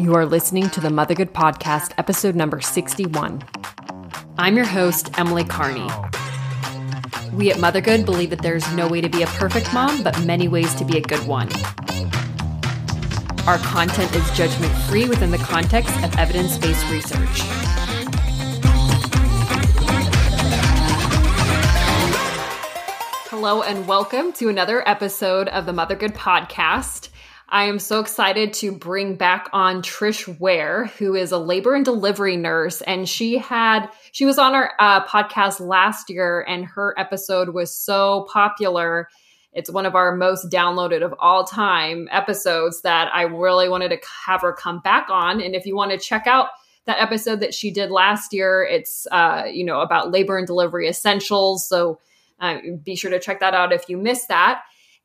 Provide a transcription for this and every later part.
You are listening to the Mothergood Podcast, episode number 61. I'm your host, Emily Carney. We at Mothergood believe that there's no way to be a perfect mom, but many ways to be a good one. Our content is judgment free within the context of evidence based research. Hello, and welcome to another episode of the Mothergood Podcast. I am so excited to bring back on Trish Ware, who is a labor and delivery nurse. And she had, she was on our uh, podcast last year, and her episode was so popular. It's one of our most downloaded of all time episodes that I really wanted to have her come back on. And if you want to check out that episode that she did last year, it's, uh, you know, about labor and delivery essentials. So, uh, be sure to check that out if you missed that.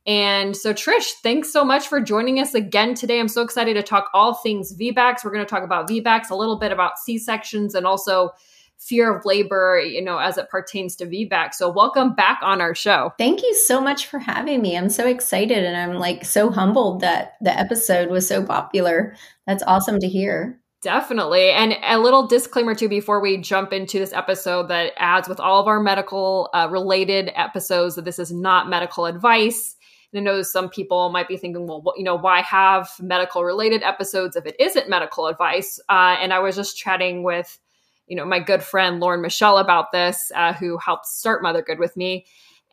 And so, Trish, thanks so much for joining us again today. I'm so excited to talk all things VBACs. We're going to talk about VBACs, a little bit about C sections, and also fear of labor, you know, as it pertains to VBAC. So, welcome back on our show. Thank you so much for having me. I'm so excited and I'm like so humbled that the episode was so popular. That's awesome to hear. Definitely. And a little disclaimer too before we jump into this episode that adds with all of our medical uh, related episodes that this is not medical advice. And I know some people might be thinking, well, you know, why have medical related episodes if it isn't medical advice? Uh, and I was just chatting with, you know, my good friend Lauren Michelle about this, uh, who helped start Mother Good with me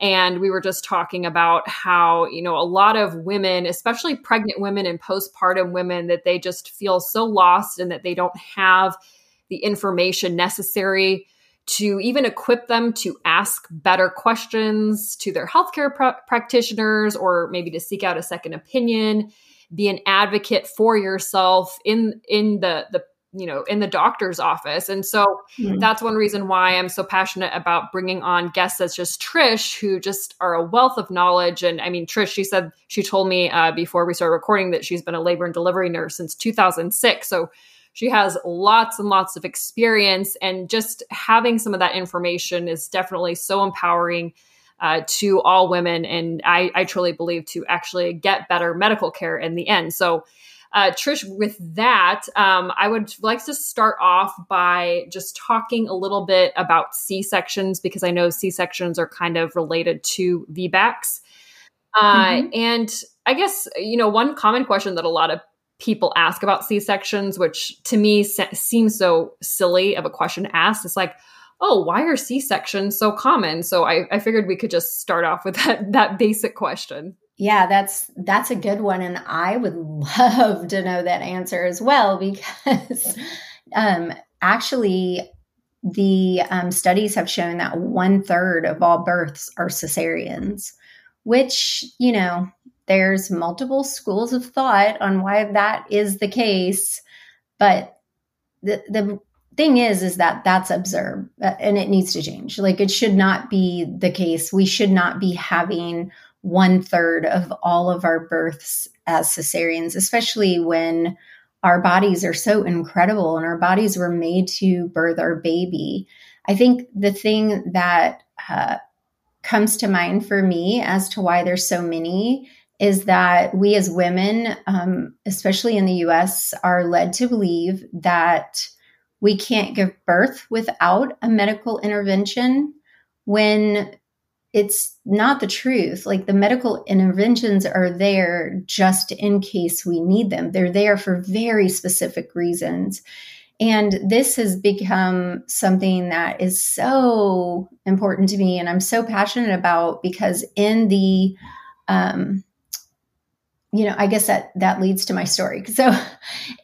and we were just talking about how you know a lot of women especially pregnant women and postpartum women that they just feel so lost and that they don't have the information necessary to even equip them to ask better questions to their healthcare pr- practitioners or maybe to seek out a second opinion be an advocate for yourself in in the the you know in the doctor's office. And so mm-hmm. that's one reason why i'm so passionate about bringing on guests as just trish who just are a wealth of knowledge. And i mean trish she said she told me uh, before we started recording that she's been a labor and delivery nurse since 2006 so she has lots and lots of experience and just having some of that information is definitely so empowering uh, to all women and I, I truly believe to actually get better medical care in the end so uh, Trish, with that, um, I would like to start off by just talking a little bit about C sections because I know C sections are kind of related to VBACs. Uh, mm-hmm. And I guess, you know, one common question that a lot of people ask about C sections, which to me se- seems so silly of a question asked, It's like, oh, why are C sections so common? So I, I figured we could just start off with that, that basic question. Yeah, that's that's a good one, and I would love to know that answer as well because um, actually the um, studies have shown that one third of all births are cesareans, which you know there's multiple schools of thought on why that is the case, but the the thing is is that that's observed uh, and it needs to change like it should not be the case we should not be having one third of all of our births as cesareans, especially when our bodies are so incredible and our bodies were made to birth our baby. I think the thing that uh, comes to mind for me as to why there's so many is that we as women, um, especially in the US, are led to believe that we can't give birth without a medical intervention when it's not the truth. Like the medical interventions are there just in case we need them. They're there for very specific reasons. And this has become something that is so important to me and I'm so passionate about because in the um, you know, I guess that that leads to my story. So,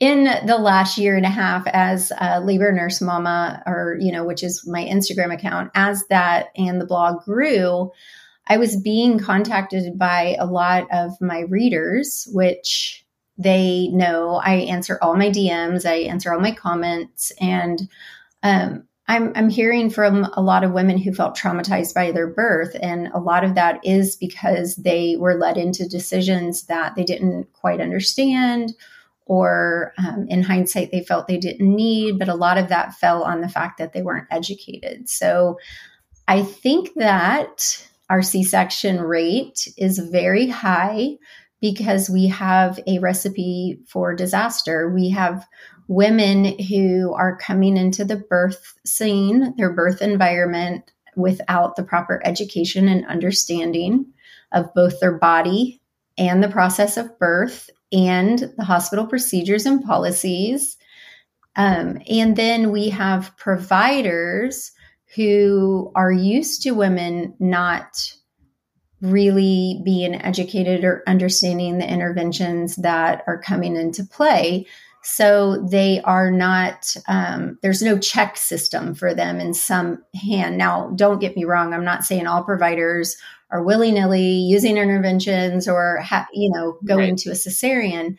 in the last year and a half, as a labor nurse mama, or you know, which is my Instagram account, as that and the blog grew, I was being contacted by a lot of my readers, which they know I answer all my DMs, I answer all my comments, and um, I'm, I'm hearing from a lot of women who felt traumatized by their birth. And a lot of that is because they were led into decisions that they didn't quite understand, or um, in hindsight, they felt they didn't need. But a lot of that fell on the fact that they weren't educated. So I think that our C section rate is very high because we have a recipe for disaster. We have women who are coming into the birth scene, their birth environment, without the proper education and understanding of both their body and the process of birth and the hospital procedures and policies. Um, and then we have providers who are used to women not really being educated or understanding the interventions that are coming into play. So they are not, um, there's no check system for them in some hand. Now, don't get me wrong, I'm not saying all providers are willy nilly using interventions or, ha- you know, going right. to a cesarean.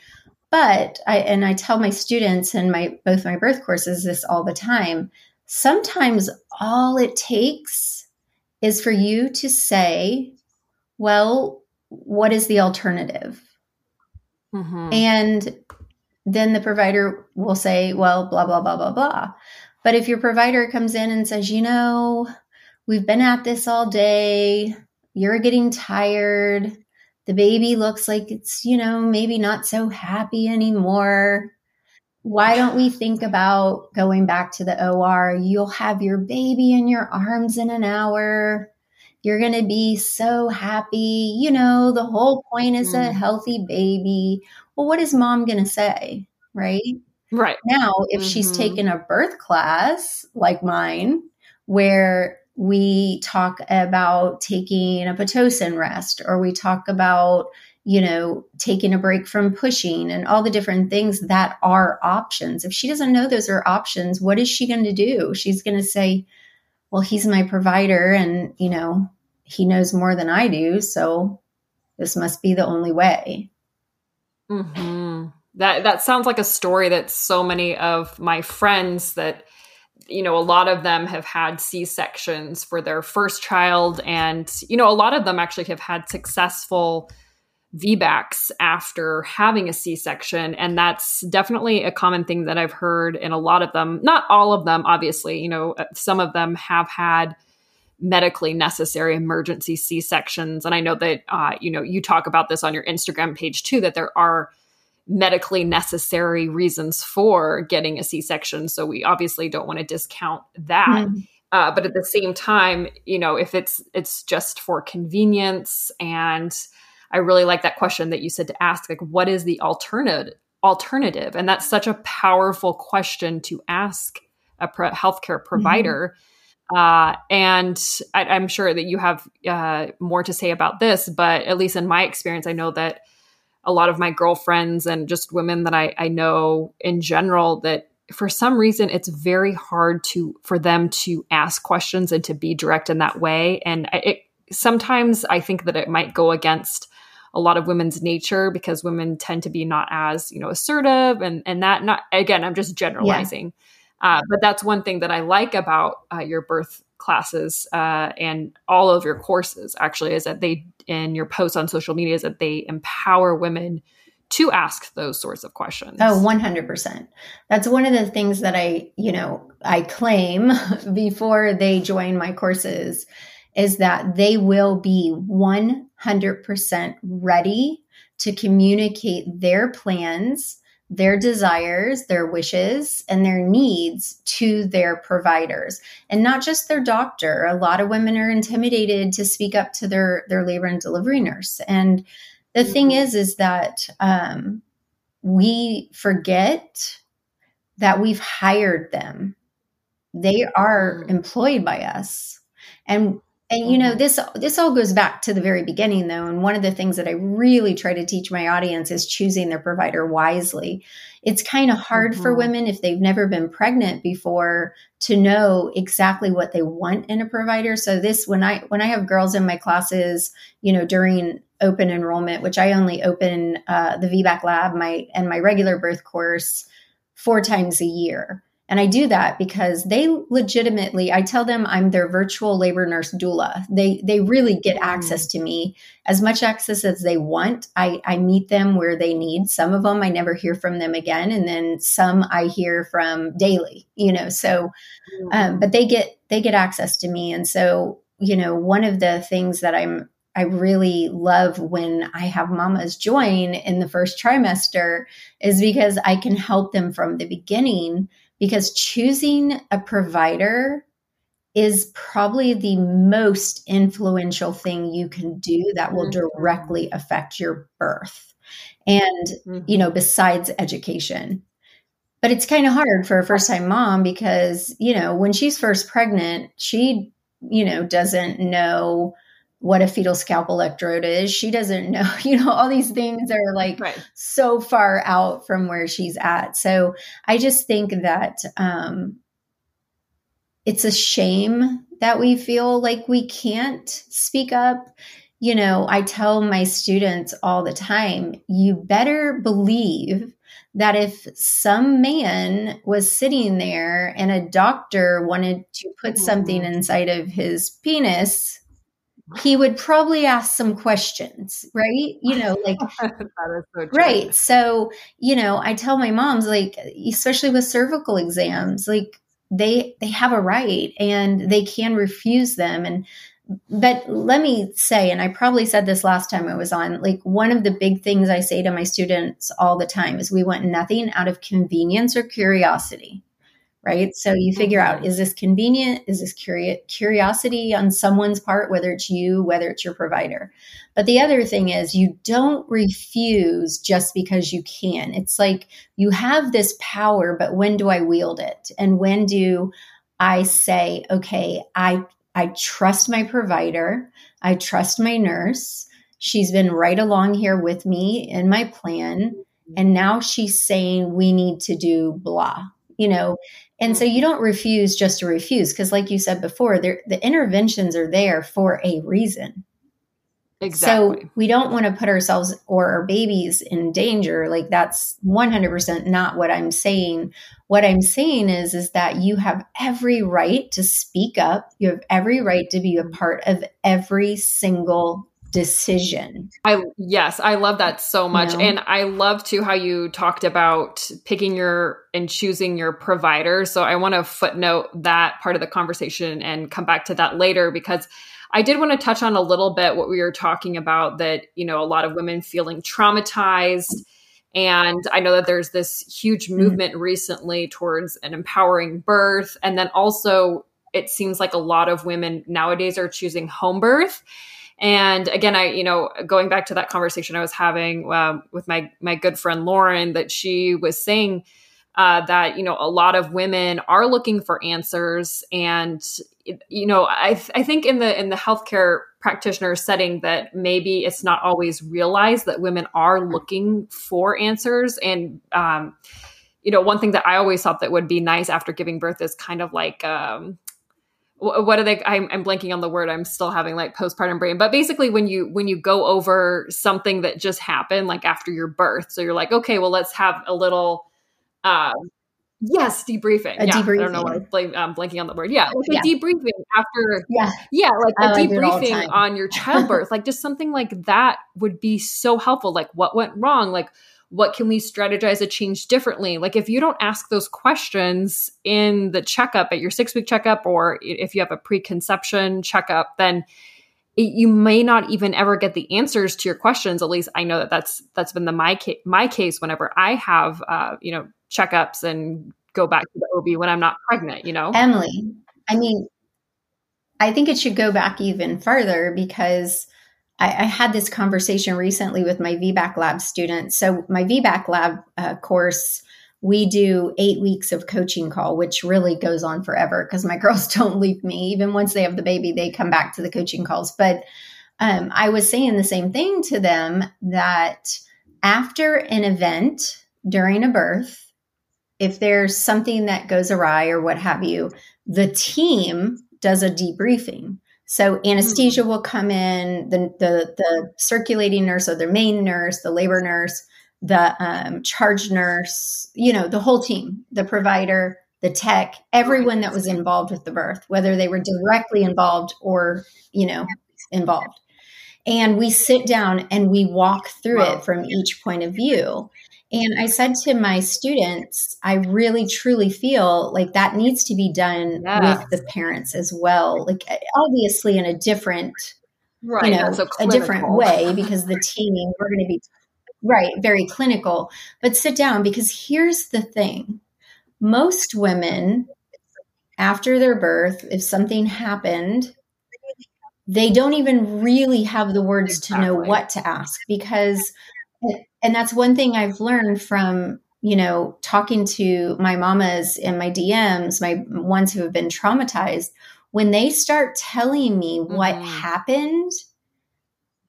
But I, and I tell my students and my, both my birth courses this all the time. Sometimes all it takes is for you to say, well, what is the alternative? Mm-hmm. And then the provider will say, well, blah, blah, blah, blah, blah. But if your provider comes in and says, you know, we've been at this all day, you're getting tired, the baby looks like it's, you know, maybe not so happy anymore. Why don't we think about going back to the OR? You'll have your baby in your arms in an hour. You're going to be so happy. You know, the whole point is mm. a healthy baby. Well, what is mom going to say? Right. Right. Now, if mm-hmm. she's taken a birth class like mine, where we talk about taking a Pitocin rest, or we talk about, you know, taking a break from pushing and all the different things that are options. If she doesn't know those are options, what is she going to do? She's going to say, well, he's my provider and, you know, he knows more than I do. So this must be the only way. Mm-hmm. That, that sounds like a story that so many of my friends that, you know, a lot of them have had C sections for their first child. And, you know, a lot of them actually have had successful VBACs after having a C section. And that's definitely a common thing that I've heard in a lot of them. Not all of them, obviously. You know, uh, some of them have had medically necessary emergency C sections. And I know that, uh, you know, you talk about this on your Instagram page too, that there are medically necessary reasons for getting a C section. So we obviously don't want to discount that. Mm. Uh, but at the same time, you know, if it's it's just for convenience and I really like that question that you said to ask like what is the alternative alternative and that's such a powerful question to ask a pro- healthcare mm-hmm. provider mm-hmm. Uh, and I, am sure that you have uh, more to say about this but at least in my experience i know that a lot of my girlfriends and just women that I, I know in general that for some reason it's very hard to for them to ask questions and to be direct in that way and it sometimes i think that it might go against a lot of women's nature because women tend to be not as you know assertive and and that not again i'm just generalizing yeah. Uh, but that's one thing that i like about uh, your birth classes uh, and all of your courses actually is that they in your posts on social media is that they empower women to ask those sorts of questions. Oh, 100%. That's one of the things that I, you know, I claim before they join my courses is that they will be 100% ready to communicate their plans, their desires, their wishes, and their needs to their providers and not just their doctor. A lot of women are intimidated to speak up to their, their labor and delivery nurse. And the thing is, is that um, we forget that we've hired them. They are mm. employed by us. And and you know mm-hmm. this this all goes back to the very beginning though and one of the things that I really try to teach my audience is choosing their provider wisely. It's kind of hard mm-hmm. for women if they've never been pregnant before to know exactly what they want in a provider. So this when I when I have girls in my classes, you know, during open enrollment, which I only open uh, the VBAC lab my and my regular birth course four times a year and I do that because they legitimately, I tell them I'm their virtual labor nurse doula. They they really get access to me, as much access as they want. I, I meet them where they need. Some of them I never hear from them again, and then some I hear from daily. You know, so um, mm. but they get they get access to me, and so you know one of the things that I'm I really love when I have mamas join in the first trimester is because I can help them from the beginning because choosing a provider is probably the most influential thing you can do that will mm-hmm. directly affect your birth. And, mm-hmm. you know, besides education. But it's kind of hard for a first time mom because, you know, when she's first pregnant, she, you know, doesn't know what a fetal scalp electrode is. She doesn't know, you know, all these things are like right. so far out from where she's at. So I just think that um, it's a shame that we feel like we can't speak up. You know, I tell my students all the time, you better believe that if some man was sitting there and a doctor wanted to put something mm-hmm. inside of his penis, he would probably ask some questions, right? You know, like so right. So, you know, I tell my moms like especially with cervical exams, like they they have a right and they can refuse them and but let me say and i probably said this last time i was on like one of the big things i say to my students all the time is we want nothing out of convenience or curiosity right so you figure out mm-hmm. is this convenient is this curi- curiosity on someone's part whether it's you whether it's your provider but the other thing is you don't refuse just because you can it's like you have this power but when do i wield it and when do i say okay i I trust my provider. I trust my nurse. She's been right along here with me in my plan. And now she's saying we need to do blah, you know. And so mm. you don't refuse just to refuse, because like you said before, the interventions are there for a reason. Exactly. So we don't want to put ourselves or our babies in danger. Like that's 100% not what I'm saying. What I'm saying is is that you have every right to speak up. You have every right to be a mm. part of every single decision. I yes, I love that so much. You know? And I love too how you talked about picking your and choosing your provider. So I want to footnote that part of the conversation and come back to that later because I did want to touch on a little bit what we were talking about that, you know, a lot of women feeling traumatized. And I know that there's this huge mm-hmm. movement mm-hmm. recently towards an empowering birth. And then also, it seems like a lot of women nowadays are choosing home birth. And again, I, you know, going back to that conversation I was having um, with my my good friend Lauren, that she was saying uh, that you know a lot of women are looking for answers, and you know I, I think in the in the healthcare practitioner setting that maybe it's not always realized that women are looking for answers. And um, you know one thing that i always thought that would be nice after giving birth is kind of like um, what are they I'm, I'm, blanking on the word i'm still having like postpartum brain but basically when you when you go over something that just happened like after your birth so you're like okay well let's have a little um, Yes, debriefing. A yeah, debriefing. I don't know why I'm blanking on the word. Yeah, like yeah. a debriefing after. Yeah, yeah, like a like debriefing on your childbirth, like just something like that would be so helpful. Like, what went wrong? Like, what can we strategize to change differently? Like, if you don't ask those questions in the checkup at your six week checkup, or if you have a preconception checkup, then it, you may not even ever get the answers to your questions. At least I know that that's that's been the my case. My case whenever I have, uh, you know checkups and go back to the OB when I'm not pregnant, you know? Emily, I mean, I think it should go back even further because I, I had this conversation recently with my VBAC lab students. So, my VBAC lab uh, course, we do eight weeks of coaching call, which really goes on forever because my girls don't leave me. Even once they have the baby, they come back to the coaching calls. But um, I was saying the same thing to them that after an event during a birth, if there's something that goes awry or what have you, the team does a debriefing. So anesthesia will come in, the, the, the circulating nurse or the main nurse, the labor nurse, the um, charge nurse, you know, the whole team, the provider, the tech, everyone that was involved with the birth, whether they were directly involved or, you know, involved. And we sit down and we walk through it from each point of view. And I said to my students, I really truly feel like that needs to be done with the parents as well. Like, eh, obviously, in a different right, you know, so a different way because the team we're going to be right, very clinical. But sit down because here's the thing: most women after their birth, if something happened, they don't even really have the words exactly. to know what to ask because eh, and that's one thing I've learned from you know talking to my mamas and my DMs, my ones who have been traumatized. When they start telling me mm-hmm. what happened,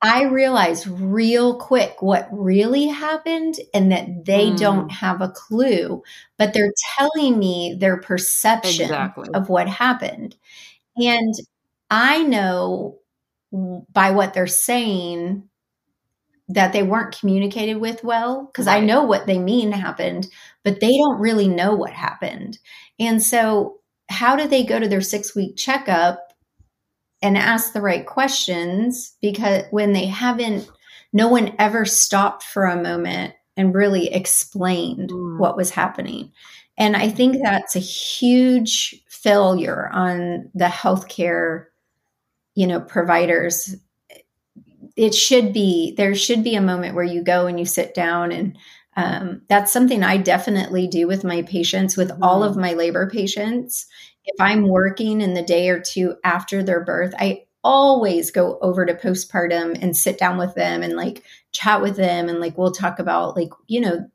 I realize real quick what really happened and that they mm. don't have a clue, but they're telling me their perception exactly. of what happened. And I know by what they're saying that they weren't communicated with well because right. I know what they mean happened, but they don't really know what happened. And so, how do they go to their six week checkup and ask the right questions? Because when they haven't, no one ever stopped for a moment and really explained mm. what was happening. And I think that's a huge failure on the healthcare, you know, providers it should be there should be a moment where you go and you sit down and um, that's something i definitely do with my patients with mm-hmm. all of mm-hmm. my labor patients if i'm working in the day or two after their birth i always go over to postpartum and sit down with them and like chat with them and like we'll talk about like you know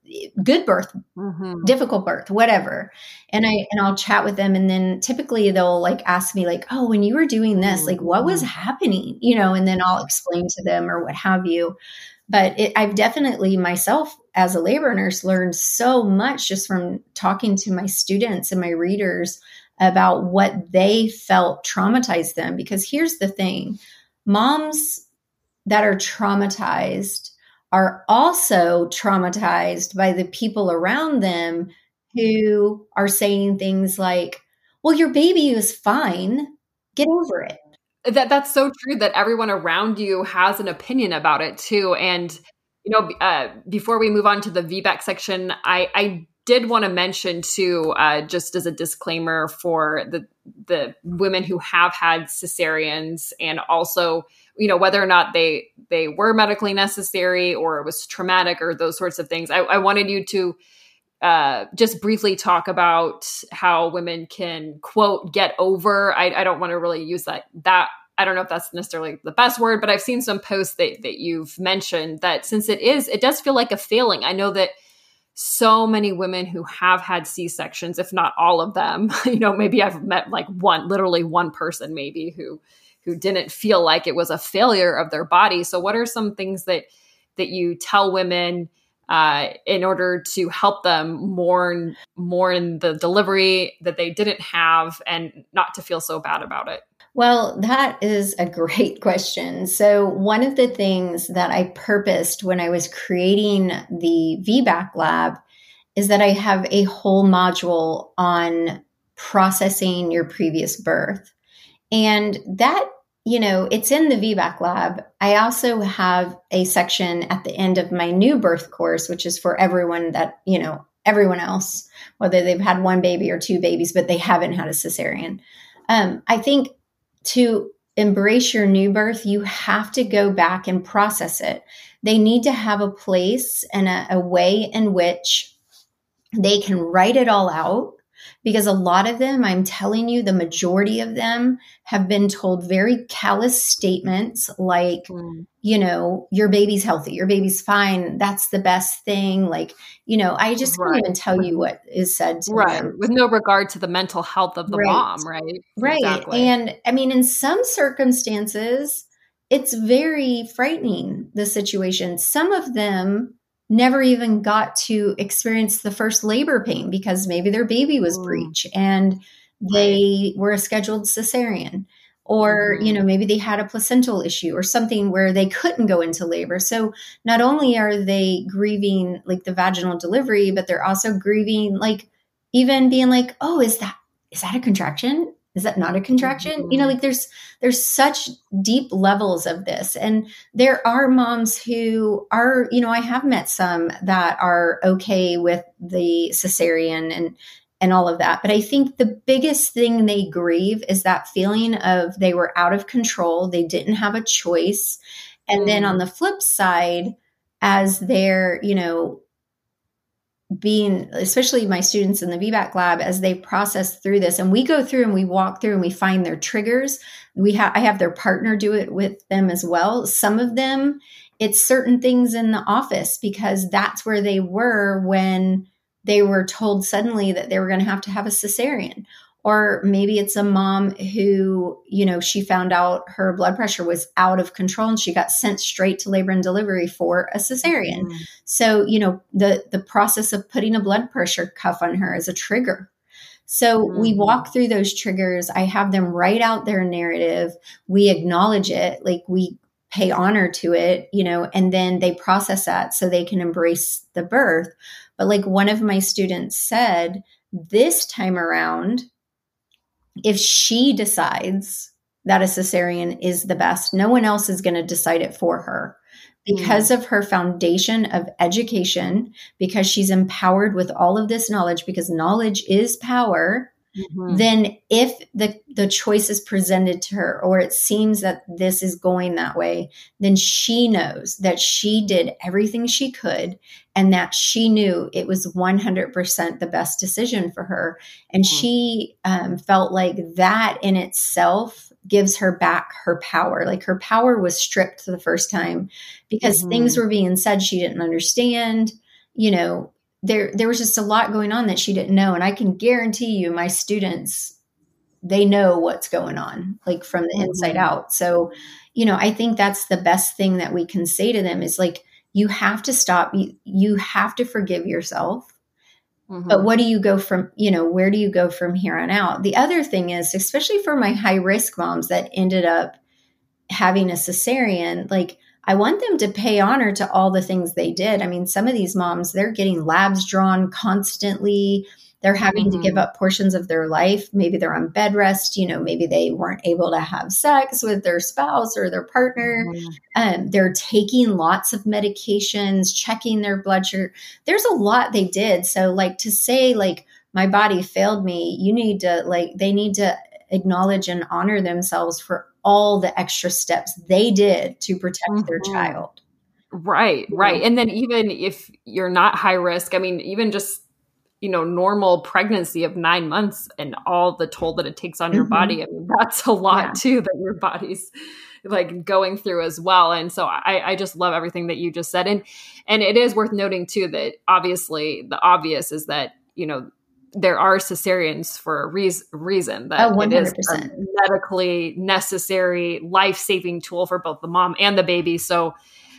good birth mm-hmm. difficult birth whatever and i and i'll chat with them and then typically they'll like ask me like oh when you were doing this like what was mm-hmm. happening you know and then i'll explain to them or what have you but it, i've definitely myself as a labor nurse learned so much just from talking to my students and my readers about what they felt traumatized them. Because here's the thing moms that are traumatized are also traumatized by the people around them who are saying things like, well, your baby is fine. Get over it. That that's so true that everyone around you has an opinion about it too. And you know, uh, before we move on to the VBAC section, I, I did want to mention too, uh, just as a disclaimer for the the women who have had cesareans, and also you know whether or not they they were medically necessary or it was traumatic or those sorts of things. I, I wanted you to uh, just briefly talk about how women can quote get over. I, I don't want to really use that that I don't know if that's necessarily the best word, but I've seen some posts that, that you've mentioned that since it is, it does feel like a failing. I know that so many women who have had C-sections, if not all of them. you know, maybe I've met like one, literally one person maybe who who didn't feel like it was a failure of their body. So what are some things that that you tell women uh, in order to help them mourn mourn the delivery that they didn't have and not to feel so bad about it? Well, that is a great question. So, one of the things that I purposed when I was creating the VBAC lab is that I have a whole module on processing your previous birth. And that, you know, it's in the VBAC lab. I also have a section at the end of my new birth course, which is for everyone that, you know, everyone else, whether they've had one baby or two babies, but they haven't had a cesarean. Um, I think to embrace your new birth, you have to go back and process it. They need to have a place and a, a way in which they can write it all out because a lot of them, I'm telling you, the majority of them have been told very callous statements like, mm. you know, your baby's healthy, your baby's fine, that's the best thing. Like, you know, I just right. can't even tell you what is said right. Them. With no regard to the mental health of the right. mom, right? Right. Exactly. And I mean, in some circumstances, it's very frightening, the situation. Some of them never even got to experience the first labor pain because maybe their baby was mm. breech and they were a scheduled cesarean or you know mm-hmm. maybe they had a placental issue or something where they couldn't go into labor so not only are they grieving like the vaginal delivery but they're also grieving like even being like oh is that is that a contraction is that not a contraction mm-hmm. you know like there's there's such deep levels of this and there are moms who are you know i have met some that are okay with the cesarean and and all of that. But I think the biggest thing they grieve is that feeling of they were out of control, they didn't have a choice. And then on the flip side, as they're, you know, being especially my students in the VBAC lab as they process through this. And we go through and we walk through and we find their triggers. We have I have their partner do it with them as well. Some of them it's certain things in the office because that's where they were when they were told suddenly that they were going to have to have a cesarean or maybe it's a mom who you know she found out her blood pressure was out of control and she got sent straight to labor and delivery for a cesarean. Mm-hmm. so you know the the process of putting a blood pressure cuff on her is a trigger. So mm-hmm. we walk through those triggers. I have them write out their narrative. We acknowledge it. Like we pay honor to it you know and then they process that so they can embrace the birth. But like one of my students said, this time around, if she decides that a cesarean is the best, no one else is going to decide it for her because mm. of her foundation of education, because she's empowered with all of this knowledge, because knowledge is power mm-hmm. then if the the choice is presented to her or it seems that this is going that way then she knows that she did everything she could and that she knew it was 100% the best decision for her and mm-hmm. she um, felt like that in itself gives her back her power like her power was stripped for the first time because mm-hmm. things were being said she didn't understand you know there there was just a lot going on that she didn't know and i can guarantee you my students they know what's going on like from the mm-hmm. inside out so you know i think that's the best thing that we can say to them is like you have to stop you, you have to forgive yourself mm-hmm. but what do you go from you know where do you go from here on out the other thing is especially for my high risk moms that ended up having a cesarean like I want them to pay honor to all the things they did. I mean, some of these moms, they're getting labs drawn constantly. They're having mm-hmm. to give mm-hmm. up portions of their life. Maybe they're on bed rest. You know, maybe they weren't able to have sex with their spouse or their partner. Mm-hmm. Um, they're taking lots of medications, checking their blood sugar. There's a lot they did. So, like to say, like, my body failed me, you need to, like, they need to acknowledge and honor themselves for all the extra steps they did to protect mm-hmm. their child. Right, right. And then even if you're not high risk, I mean, even just you know normal pregnancy of nine months and all the toll that it takes on mm-hmm. your body i mean that's a lot yeah. too that your body's like going through as well and so I, I just love everything that you just said and and it is worth noting too that obviously the obvious is that you know there are cesareans for a re- reason that oh, it is a medically necessary life-saving tool for both the mom and the baby. So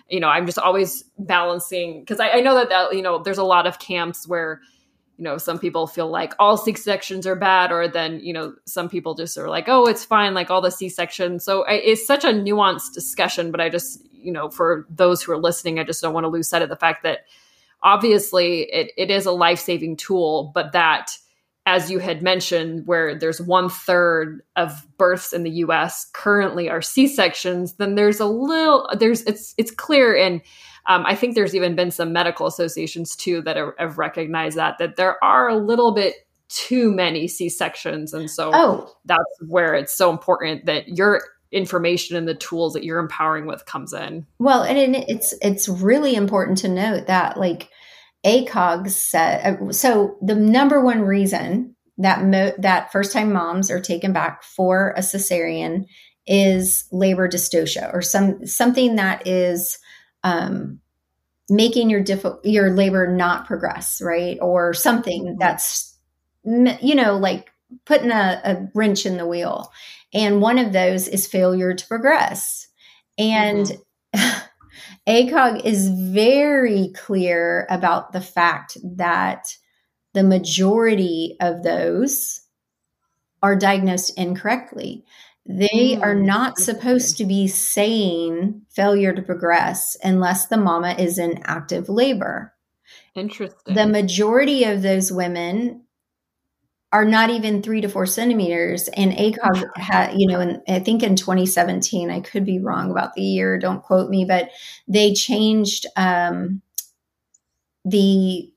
you know i'm just always balancing because I, I, know that, that you know there's a lot of camps where you know some people feel like all c-sections are bad or then you know some people just are like oh it's fine like all the c-sections so I, it's such a nuanced discussion but i just you know for those who are listening i just don't want to lose sight of the fact that obviously it, it is a life-saving tool but that as you had mentioned where there's one third of births in the us currently are c-sections then there's a little there's it's it's clear and um, i think there's even been some medical associations too that are, have recognized that that there are a little bit too many c-sections and so oh. that's where it's so important that you're information and the tools that you're empowering with comes in. Well, and it's it's really important to note that like ACOG said uh, so the number one reason that mo- that first time moms are taken back for a cesarean is labor dystocia or some something that is um, making your diff- your labor not progress, right? Or something mm-hmm. that's you know like putting a, a wrench in the wheel. And one of those is failure to progress. And mm-hmm. ACOG is very clear about the fact that the majority of those are diagnosed incorrectly. They mm, are not supposed to be saying failure to progress unless the mama is in active labor. Interesting. The majority of those women are not even three to four centimeters. And ACOG had, you know, and I think in 2017, I could be wrong about the year, don't quote me, but they changed um, the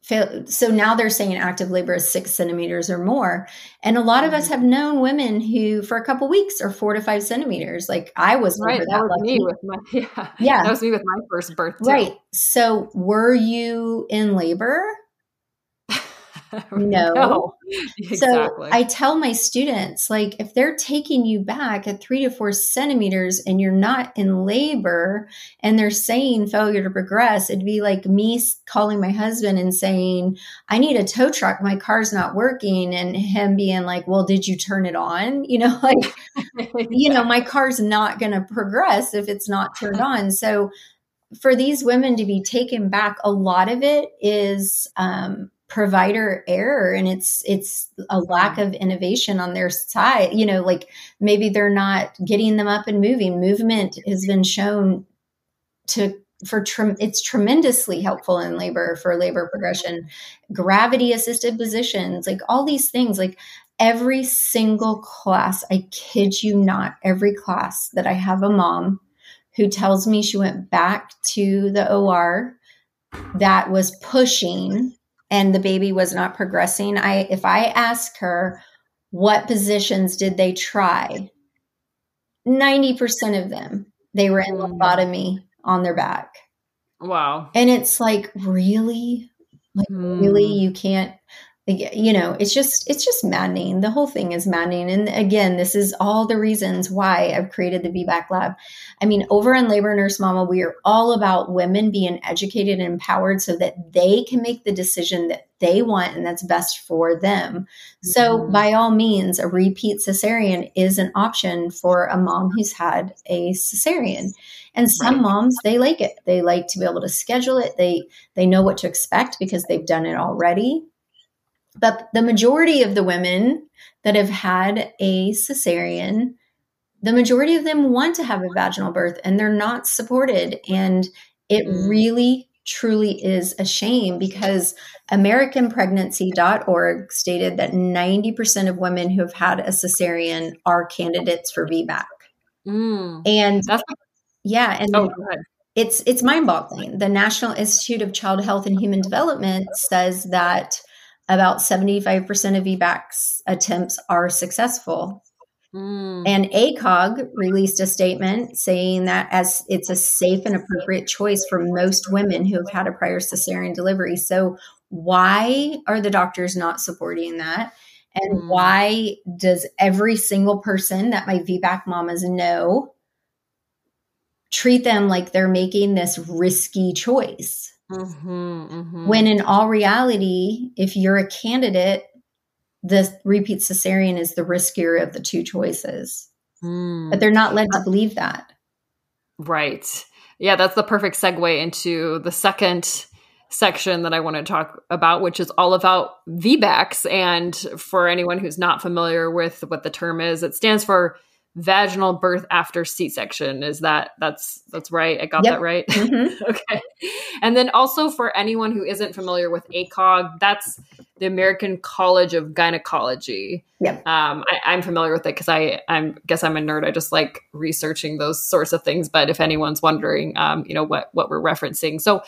so now they're saying active labor is six centimeters or more. And a lot of us have known women who for a couple weeks are four to five centimeters. Like i was right that, that was lucky. me with my yeah yeah. that was me with my first birth too. right. So were you in labor no. no. Exactly. So I tell my students, like, if they're taking you back at three to four centimeters and you're not in labor and they're saying failure to progress, it'd be like me calling my husband and saying, I need a tow truck. My car's not working. And him being like, well, did you turn it on? You know, like, exactly. you know, my car's not going to progress if it's not turned on. So, for these women to be taken back, a lot of it is um, provider error and it's it's a lack of innovation on their side you know like maybe they're not getting them up and moving. Movement has been shown to for tre- it's tremendously helpful in labor for labor progression. Gravity assisted positions like all these things like every single class i kid you not every class that i have a mom who tells me she went back to the or that was pushing and the baby was not progressing, I if I ask her what positions did they try, 90% of them they were in mm. lithotomy on their back. Wow. And it's like, really? Like mm. really you can't you know it's just it's just maddening. The whole thing is maddening. And again this is all the reasons why i've created the vbac lab. I mean over in labor nurse mama we are all about women being educated and empowered so that they can make the decision that they want and that's best for them. Mm-hmm. so by all means a repeat cesarean is an option for a mom who's had a cesarean. And some right. moms they like it. They like to be able to schedule it. They they know what to expect because they've done it already but the majority of the women that have had a cesarean, the majority of them want to have a vaginal birth and they're not supported. And it mm. really, truly is a shame because AmericanPregnancy.org stated that 90% of women who have had a cesarean are candidates for VBAC. Mm. And yeah, and oh, it's it's mind-boggling. The National Institute of Child Health and Human Development says that about 75% of VBAC's attempts are successful. Mm. And ACOG released a statement saying that as it's a safe and appropriate choice for most women who have had a prior cesarean delivery. So why are the doctors not supporting that? And mm. why does every single person that my VBAC mamas know treat them like they're making this risky choice? Mm-hmm, mm-hmm. When in all reality, if you're a candidate, the repeat cesarean is the riskier of the two choices. Mm. But they're not led to believe that. Right. Yeah, that's the perfect segue into the second section that I want to talk about, which is all about VBACs. And for anyone who's not familiar with what the term is, it stands for vaginal birth after c-section. Is that that's that's right? I got yep. that right? Mm-hmm. okay. And then also for anyone who isn't familiar with acog that's the american college of gynecology. Yeah um, I, am familiar with it because i i guess i'm a nerd. I just like researching those sorts of things. But if anyone's wondering um, you know what what we're referencing. So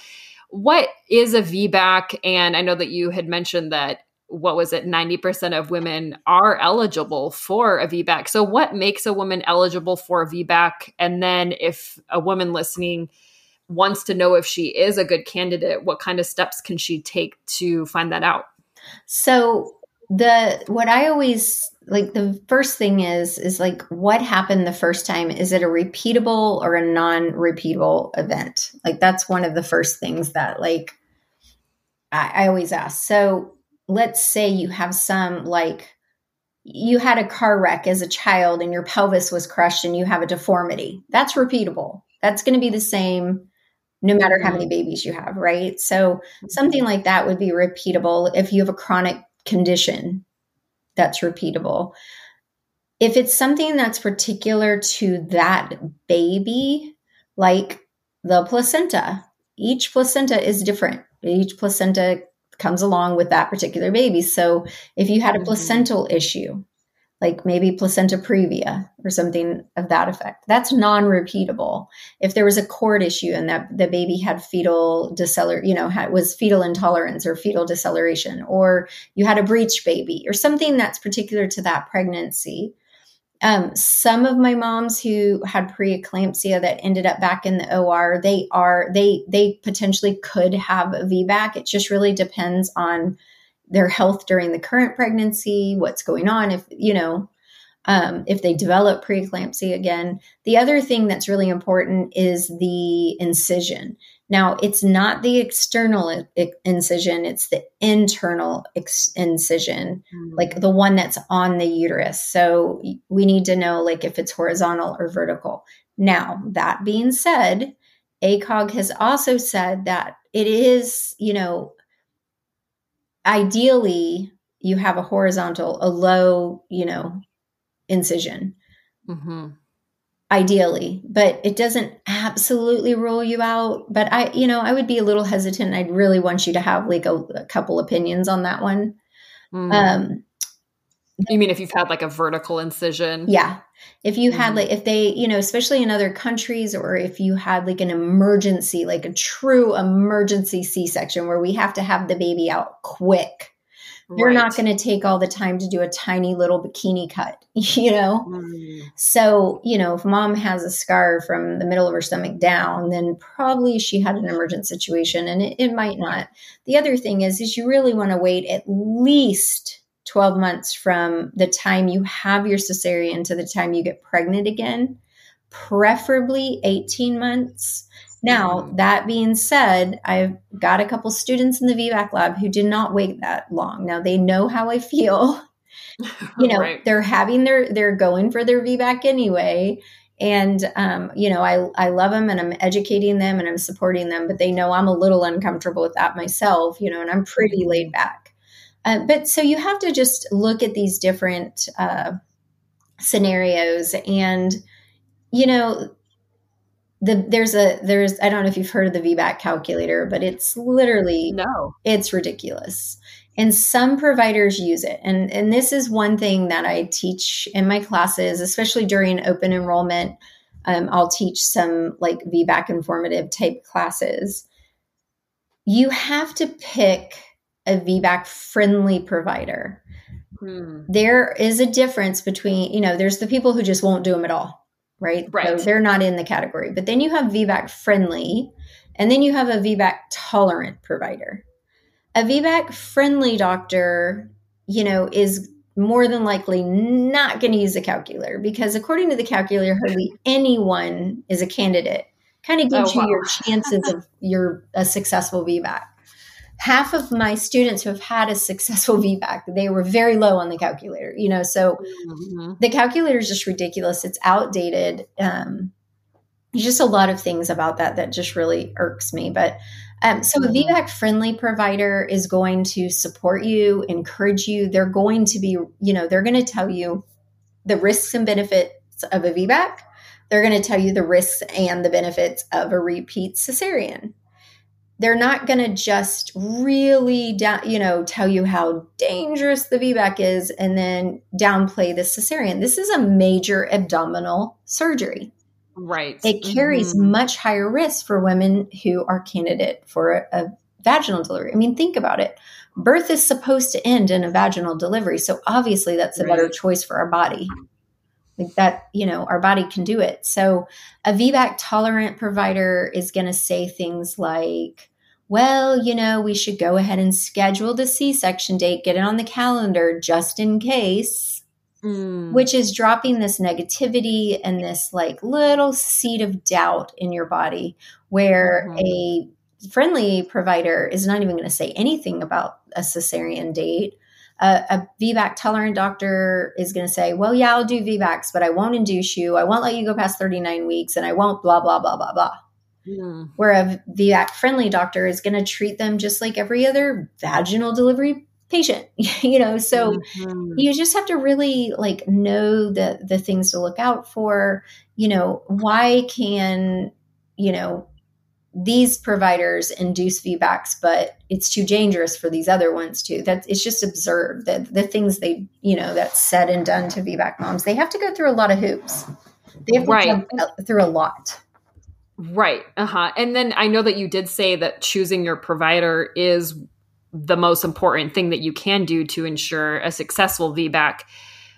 what is a vbac and i know that you had mentioned that what was it 90% of women are eligible for a VBAC. So what makes a woman eligible for a VBAC and then if a woman listening wants to know if she is a good candidate, what kind of steps can she take to find that out? So the what I always like the first thing is is like what happened the first time is it a repeatable or a non-repeatable event like that's one of the first things that like I, I always ask so let's say you have some like you had a car wreck as a child and your pelvis was crushed and you have a deformity. That's repeatable. That's going to be the same no matter how many mm-hmm. babies you have, right? So something like that would be repeatable if you have a chronic condition that's repeatable. If it's something that's particular to that baby, like the placenta, each placenta is different. Each placenta comes along with that particular baby. So if you had a mm-hmm. placental issue, like maybe placenta previa or something of that effect. That's non-repeatable. If there was a cord issue and that the baby had fetal deceler, you know, had, was fetal intolerance or fetal deceleration, or you had a breech baby or something that's particular to that pregnancy. Um, some of my moms who had preeclampsia that ended up back in the OR, they are they they potentially could have a VBAC. It just really depends on their health during the current pregnancy, what's going on, if, you know, um, if they develop preeclampsia again. The other thing that's really important is the incision. Now, it's not the external incision, it's the internal incision, mm-hmm. like the one that's on the uterus. So we need to know like if it's horizontal or vertical. Now, that being said, ACOG has also said that it is, you know, ideally you have a horizontal, a low, you know, incision. Mm-hmm. Ideally, but it doesn't absolutely rule you out. But I, you know, I would be a little hesitant. I'd really want you to have like a, a couple opinions on that one. Mm. Um, you mean if you've had like a vertical incision? Yeah. If you had mm-hmm. like, if they, you know, especially in other countries, or if you had like an emergency, like a true emergency C section where we have to have the baby out quick, you're right. not going to take all the time to do a tiny little bikini cut, you know? Mm. So, you know, if mom has a scar from the middle of her stomach down, then probably she had an emergent situation and it, it might not. The other thing is, is you really want to wait at least 12 months from the time you have your cesarean to the time you get pregnant again, preferably 18 months. Now, mm-hmm. that being said, I've got a couple students in the VBAC lab who did not wait that long. Now they know how I feel. you know, right. they're having their, they're going for their VBAC anyway. And, um, you know, I, I love them and I'm educating them and I'm supporting them, but they know I'm a little uncomfortable with that myself, you know, and I'm pretty mm-hmm. laid back. Uh, but so you have to just look at these different uh, scenarios, and you know, the there's a there's I don't know if you've heard of the VBAC calculator, but it's literally no, it's ridiculous. And some providers use it, and and this is one thing that I teach in my classes, especially during open enrollment. Um, I'll teach some like VBAC informative type classes. You have to pick a VBAC friendly provider. Hmm. There is a difference between, you know, there's the people who just won't do them at all, right? Right. So they're not in the category. But then you have VBAC friendly, and then you have a VBAC tolerant provider. A VBAC friendly doctor, you know, is more than likely not going to use a calculator because according to the calculator, hardly anyone is a candidate. Kind of gives oh, wow. you your chances of your a successful VBAC half of my students who have had a successful VBAC, they were very low on the calculator, you know, so mm-hmm. the calculator is just ridiculous. It's outdated. Um, there's just a lot of things about that that just really irks me. But um, so mm-hmm. a VBAC friendly provider is going to support you, encourage you. They're going to be, you know, they're going to tell you the risks and benefits of a VBAC. They're going to tell you the risks and the benefits of a repeat cesarean they're not going to just really down, you know tell you how dangerous the VBAC is and then downplay the cesarean. This is a major abdominal surgery. Right. It carries mm-hmm. much higher risk for women who are candidate for a, a vaginal delivery. I mean, think about it. Birth is supposed to end in a vaginal delivery, so obviously that's a right. better choice for our body. Like that, you know, our body can do it. So a VBAC tolerant provider is going to say things like, well, you know, we should go ahead and schedule the C section date, get it on the calendar just in case, mm. which is dropping this negativity and this like little seed of doubt in your body where mm-hmm. a friendly provider is not even going to say anything about a cesarean date. Uh, a VBAC tolerant doctor is going to say, well, yeah, I'll do VBACs, but I won't induce you. I won't let you go past 39 weeks and I won't blah, blah, blah, blah, blah. Mm. Where a VBAC friendly doctor is going to treat them just like every other vaginal delivery patient, you know. So mm-hmm. you just have to really like know the the things to look out for. You know, why can you know these providers induce VBACs, but it's too dangerous for these other ones too. That it's just absurd that the things they, you know, that's said and done to VBAC moms, they have to go through a lot of hoops. They have to right. go through a lot. Right. Uh-huh. And then I know that you did say that choosing your provider is the most important thing that you can do to ensure a successful VBAC.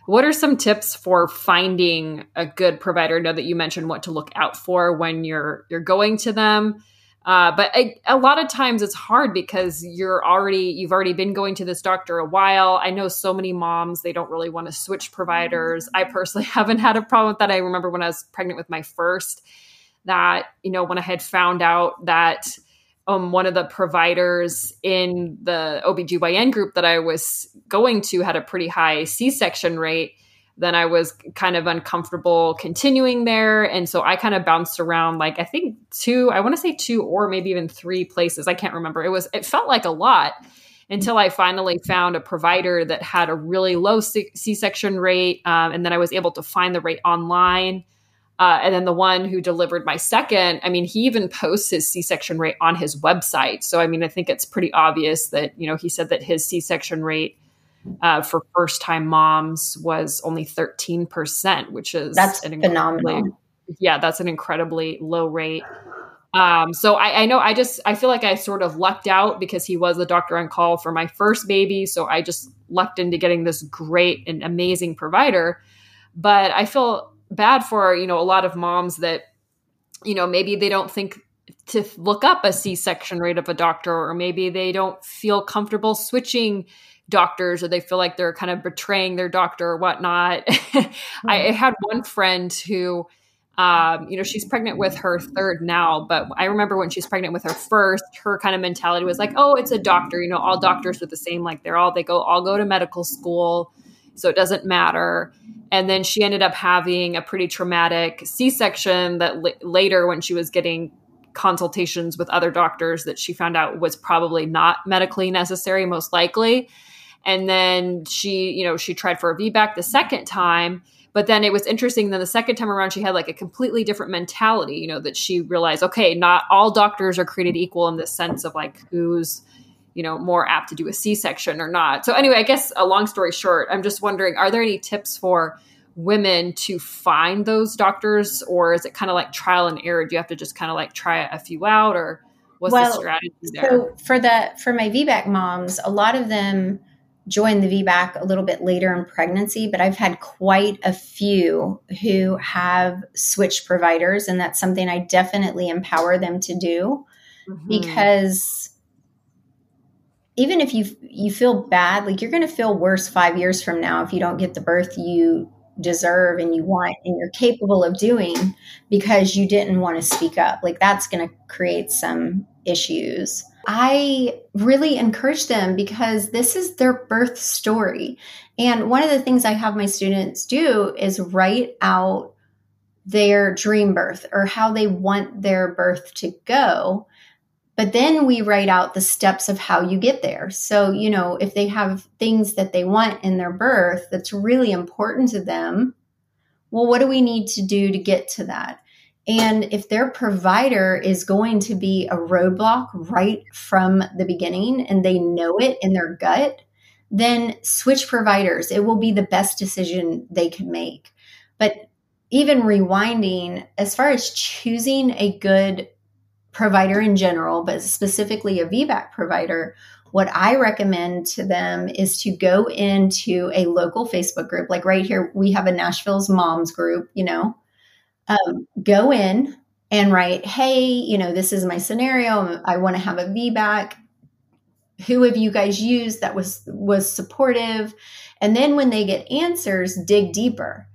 What are some tips for finding a good provider? I know that you mentioned what to look out for when you're you're going to them. Uh, but I, a lot of times it's hard because you're already you've already been going to this doctor a while. I know so many moms they don't really want to switch providers. I personally haven't had a problem with that. I remember when I was pregnant with my first that you know when I had found out that um, one of the providers in the OBGYN group that I was going to had a pretty high C section rate, then I was kind of uncomfortable continuing there. And so I kind of bounced around like, I think two, I want to say two or maybe even three places. I can't remember. It was, it felt like a lot until I finally found a provider that had a really low C section rate. Um, and then I was able to find the rate online. Uh, and then the one who delivered my second, I mean, he even posts his C section rate on his website. So, I mean, I think it's pretty obvious that, you know, he said that his C section rate uh, for first time moms was only 13%, which is that's an phenomenal. Yeah, that's an incredibly low rate. Um, so I, I know I just I feel like I sort of lucked out because he was the doctor on call for my first baby. So I just lucked into getting this great and amazing provider. But I feel bad for you know a lot of moms that you know maybe they don't think to look up a c-section rate of a doctor or maybe they don't feel comfortable switching doctors or they feel like they're kind of betraying their doctor or whatnot mm-hmm. i had one friend who um, you know she's pregnant with her third now but i remember when she's pregnant with her first her kind of mentality was like oh it's a doctor you know all doctors are the same like they're all they go all go to medical school so it doesn't matter. And then she ended up having a pretty traumatic C section that l- later, when she was getting consultations with other doctors, that she found out was probably not medically necessary, most likely. And then she, you know, she tried for a VBAC the second time. But then it was interesting. Then the second time around, she had like a completely different mentality, you know, that she realized, okay, not all doctors are created equal in the sense of like who's you know more apt to do a c-section or not. So anyway i guess a long story short i'm just wondering are there any tips for women to find those doctors or is it kind of like trial and error? Do you have to just kind of like try a few out or what's well, the strategy there? so for the for my vbac moms a lot of them join the vbac a little bit later in pregnancy but i've had quite a few who have switched providers and that's something i definitely empower them to do mm-hmm. because even if you you feel bad, like you're going to feel worse 5 years from now if you don't get the birth you deserve and you want and you're capable of doing because you didn't want to speak up. Like that's going to create some issues. I really encourage them because this is their birth story. And one of the things I have my students do is write out their dream birth or how they want their birth to go but then we write out the steps of how you get there. So, you know, if they have things that they want in their birth that's really important to them, well, what do we need to do to get to that? And if their provider is going to be a roadblock right from the beginning and they know it in their gut, then switch providers. It will be the best decision they can make. But even rewinding, as far as choosing a good provider in general, but specifically a VBAC provider, what I recommend to them is to go into a local Facebook group. Like right here, we have a Nashville's Moms group, you know, um, go in and write, hey, you know, this is my scenario. I want to have a VBAC. Who have you guys used that was was supportive? And then when they get answers, dig deeper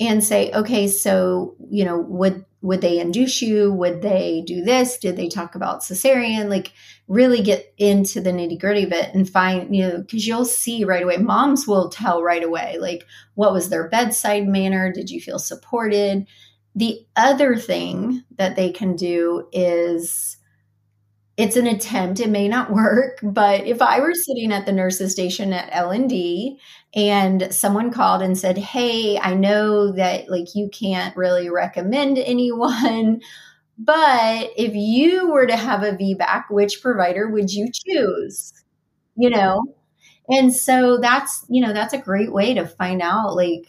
and say, okay, so, you know, would would they induce you? Would they do this? Did they talk about cesarean? Like really get into the nitty gritty of it and find, you know, because you'll see right away. Moms will tell right away, like, what was their bedside manner? Did you feel supported? The other thing that they can do is it's an attempt it may not work but if i were sitting at the nurses station at l&d and someone called and said hey i know that like you can't really recommend anyone but if you were to have a VBAC, which provider would you choose? You know? And so that's, you know, that's a great way to find out like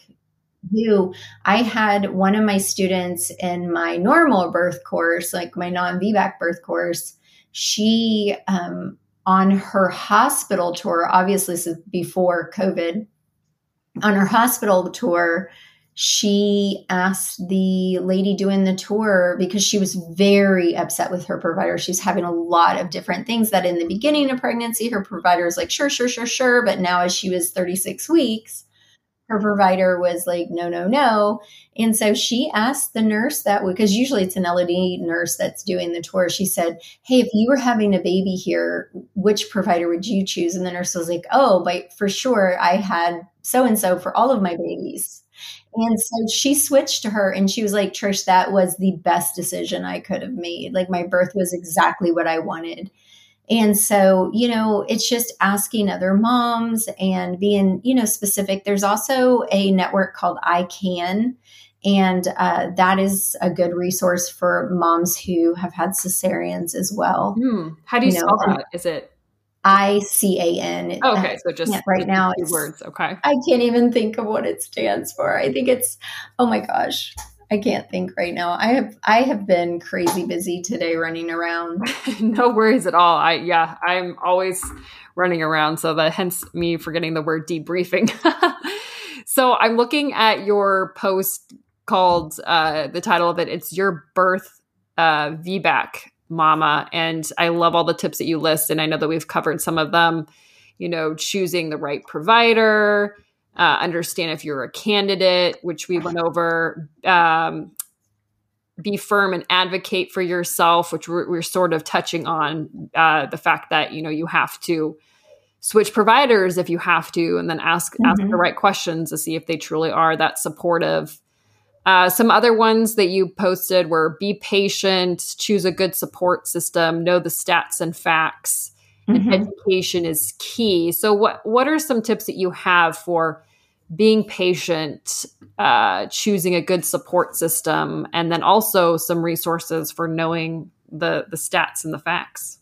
who I had one of my students in my normal birth course, like my non VBAC birth course, she um on her hospital tour, obviously this is before COVID, on her hospital tour, she asked the lady doing the tour because she was very upset with her provider. She's having a lot of different things that in the beginning of pregnancy, her provider was like, sure, sure, sure, sure. But now, as she was 36 weeks, her provider was like, no, no, no. And so she asked the nurse that because usually it's an L&D nurse that's doing the tour. She said, Hey, if you were having a baby here, which provider would you choose? And the nurse was like, Oh, but for sure, I had so and so for all of my babies. And so she switched to her and she was like, Trish, that was the best decision I could have made. Like my birth was exactly what I wanted. And so, you know, it's just asking other moms and being, you know, specific. There's also a network called ICAN, and uh, that is a good resource for moms who have had cesareans as well. Hmm. How do you, you spell know, that? Is it I C A N. Oh, okay, so just right now it's words. Okay, I can't even think of what it stands for. I think it's. Oh my gosh, I can't think right now. I have I have been crazy busy today running around. no worries at all. I yeah, I'm always running around, so that hence me forgetting the word debriefing. so I'm looking at your post called uh, the title of it. It's your birth uh, VBAC mama. And I love all the tips that you list. And I know that we've covered some of them, you know, choosing the right provider, uh, understand if you're a candidate, which we went over, um, be firm and advocate for yourself, which we're, we're sort of touching on uh, the fact that, you know, you have to switch providers if you have to, and then ask, mm-hmm. ask the right questions to see if they truly are that supportive uh, some other ones that you posted were be patient, choose a good support system, know the stats and facts, mm-hmm. and education is key. So, what what are some tips that you have for being patient, uh, choosing a good support system, and then also some resources for knowing the the stats and the facts?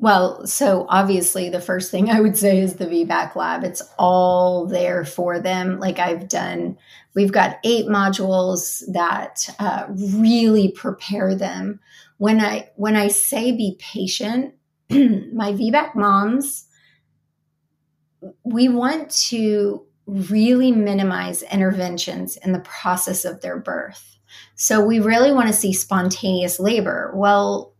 Well, so obviously, the first thing I would say is the VBAC lab. It's all there for them. Like I've done, we've got eight modules that uh, really prepare them. When I when I say be patient, my VBAC moms, we want to really minimize interventions in the process of their birth. So we really want to see spontaneous labor. Well,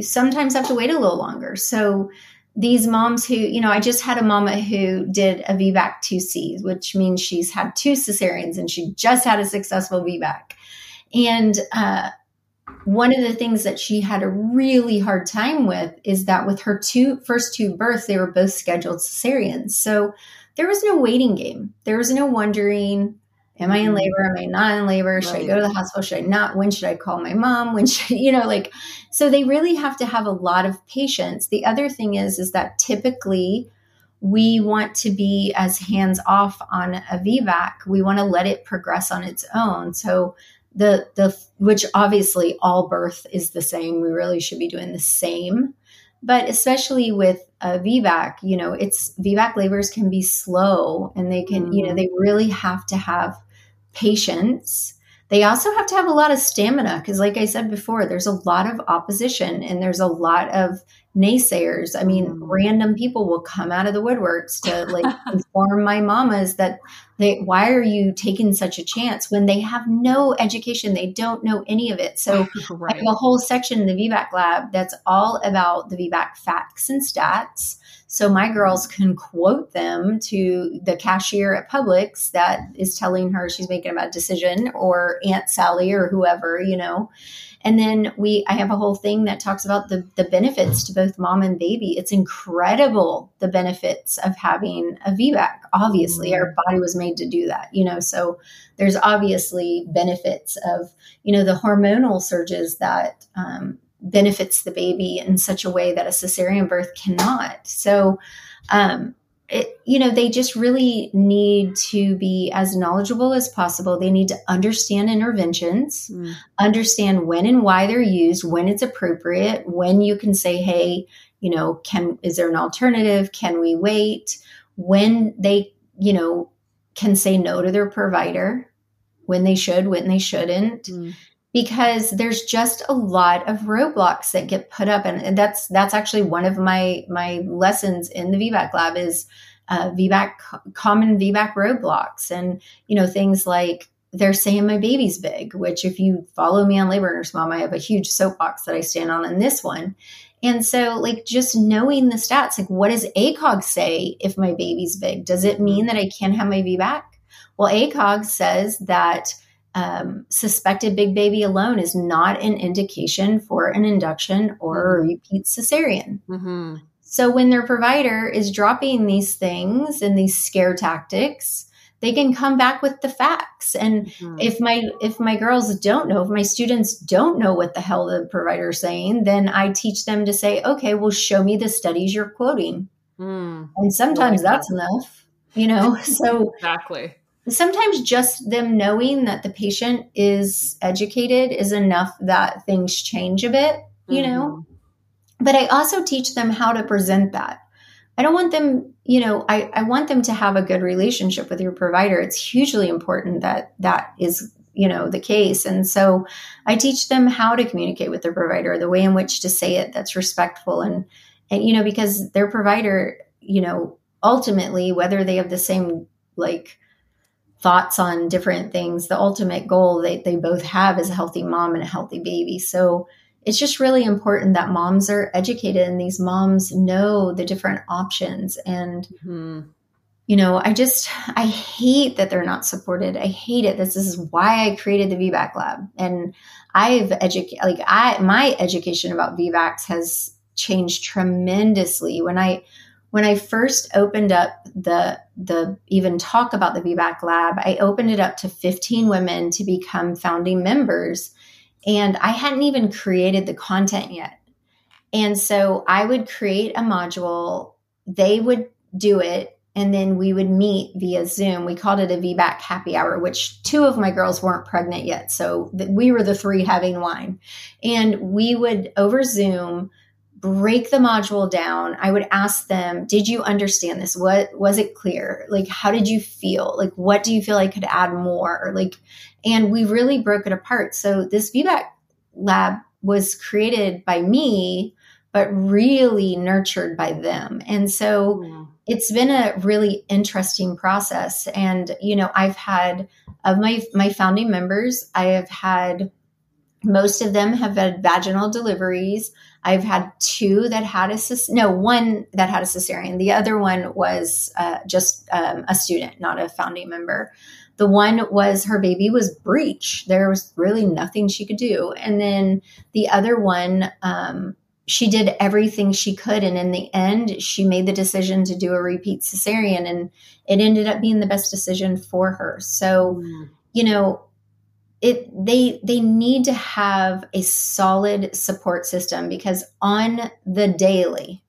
sometimes have to wait a little longer. So these moms who, you know, I just had a mama who did a VBAC 2C, which means she's had two cesareans and she just had a successful VBAC. And uh, one of the things that she had a really hard time with is that with her two first two births, they were both scheduled cesareans. So there was no waiting game. There was no wondering, Am I in mm-hmm. labor? Am I not in labor? Should right. I go to the hospital? Should I not? When should I call my mom? When should, you know, like, so they really have to have a lot of patience. The other thing is, is that typically we want to be as hands off on a VBAC. We want to let it progress on its own. So the, the, which obviously all birth is the same. We really should be doing the same. But especially with a VBAC, you know, it's VBAC labors can be slow and they can, mm. you know, mm-hmm. they really have to have patience. They also have to have a lot of stamina because, like I said before, there's a lot of opposition and there's a lot of naysayers. I mean, mm. random people will come out of the woodworks to like inform my mamas that they, why are you taking such a chance when they have no education? They don't know any of it. So right. I have a whole section in the VBAC lab that's all about the VBAC facts and stats so my girls can quote them to the cashier at Publix that is telling her she's making a bad decision or Aunt Sally or whoever, you know. And then we I have a whole thing that talks about the the benefits to both mom and baby. It's incredible the benefits of having a VBAC. Obviously, our body was made to do that, you know. So there's obviously benefits of, you know, the hormonal surges that um, benefits the baby in such a way that a cesarean birth cannot. So, um, it, you know, they just really need to be as knowledgeable as possible. They need to understand interventions, mm. understand when and why they're used, when it's appropriate, when you can say, hey, you know, can, is there an alternative? Can we wait? When they, you know, can say no to their provider, when they should, when they shouldn't. Mm because there's just a lot of roadblocks that get put up. And, that's that's actually one of my my lessons in the VBAC lab is uh, VBAC common VBAC roadblocks. And you know things like they're saying my baby's big which if you follow me on labor nurse mom I have a huge soapbox that I stand on in this one. And so like just knowing the stats like what does ACOG say if my baby's big? Does it mean that I can't have my VBAC? Well ACOG says that um, suspected big baby alone is not an indication for an induction or a mm-hmm. repeat cesarean. Mm-hmm. So when their provider is dropping these things and these scare tactics, they can come back with the facts. And mm-hmm. if my if my girls don't know, if my students don't know what the hell the provider is saying, then I teach them to say, okay, well, show me the studies you're quoting. Mm. And sometimes like that's that. enough, you know. so exactly sometimes just them knowing that the patient is educated is enough that things change a bit, you mm-hmm. know? But I also teach them how to present that. I don't want them, you know, I, I want them to have a good relationship with your provider. It's hugely important that that is, you know, the case. And so I teach them how to communicate with their provider, the way in which to say it that's respectful and, and you know, because their provider, you know, ultimately, whether they have the same like thoughts on different things. The ultimate goal they, they both have is a healthy mom and a healthy baby. So it's just really important that moms are educated and these moms know the different options. And, mm-hmm. you know, I just, I hate that they're not supported. I hate it. This is why I created the VBAC lab. And I've educated, like, I, my education about VBACs has changed tremendously when I, when I first opened up the the even talk about the VBAC lab, I opened it up to 15 women to become founding members. And I hadn't even created the content yet. And so I would create a module, they would do it, and then we would meet via Zoom. We called it a VBAC happy hour, which two of my girls weren't pregnant yet. So we were the three having wine. And we would over Zoom break the module down. I would ask them did you understand this? What was it clear? Like how did you feel? Like what do you feel i could add more? Like and we really broke it apart. So this VBAC lab was created by me but really nurtured by them. And so yeah. it's been a really interesting process. And you know i've had of my my founding members i have had most of them have had vaginal deliveries I've had two that had a no one that had a cesarean. The other one was uh, just um, a student, not a founding member. The one was her baby was breech. There was really nothing she could do, and then the other one, um, she did everything she could, and in the end, she made the decision to do a repeat cesarean, and it ended up being the best decision for her. So, mm. you know, it they they need to have a solid support system because on the daily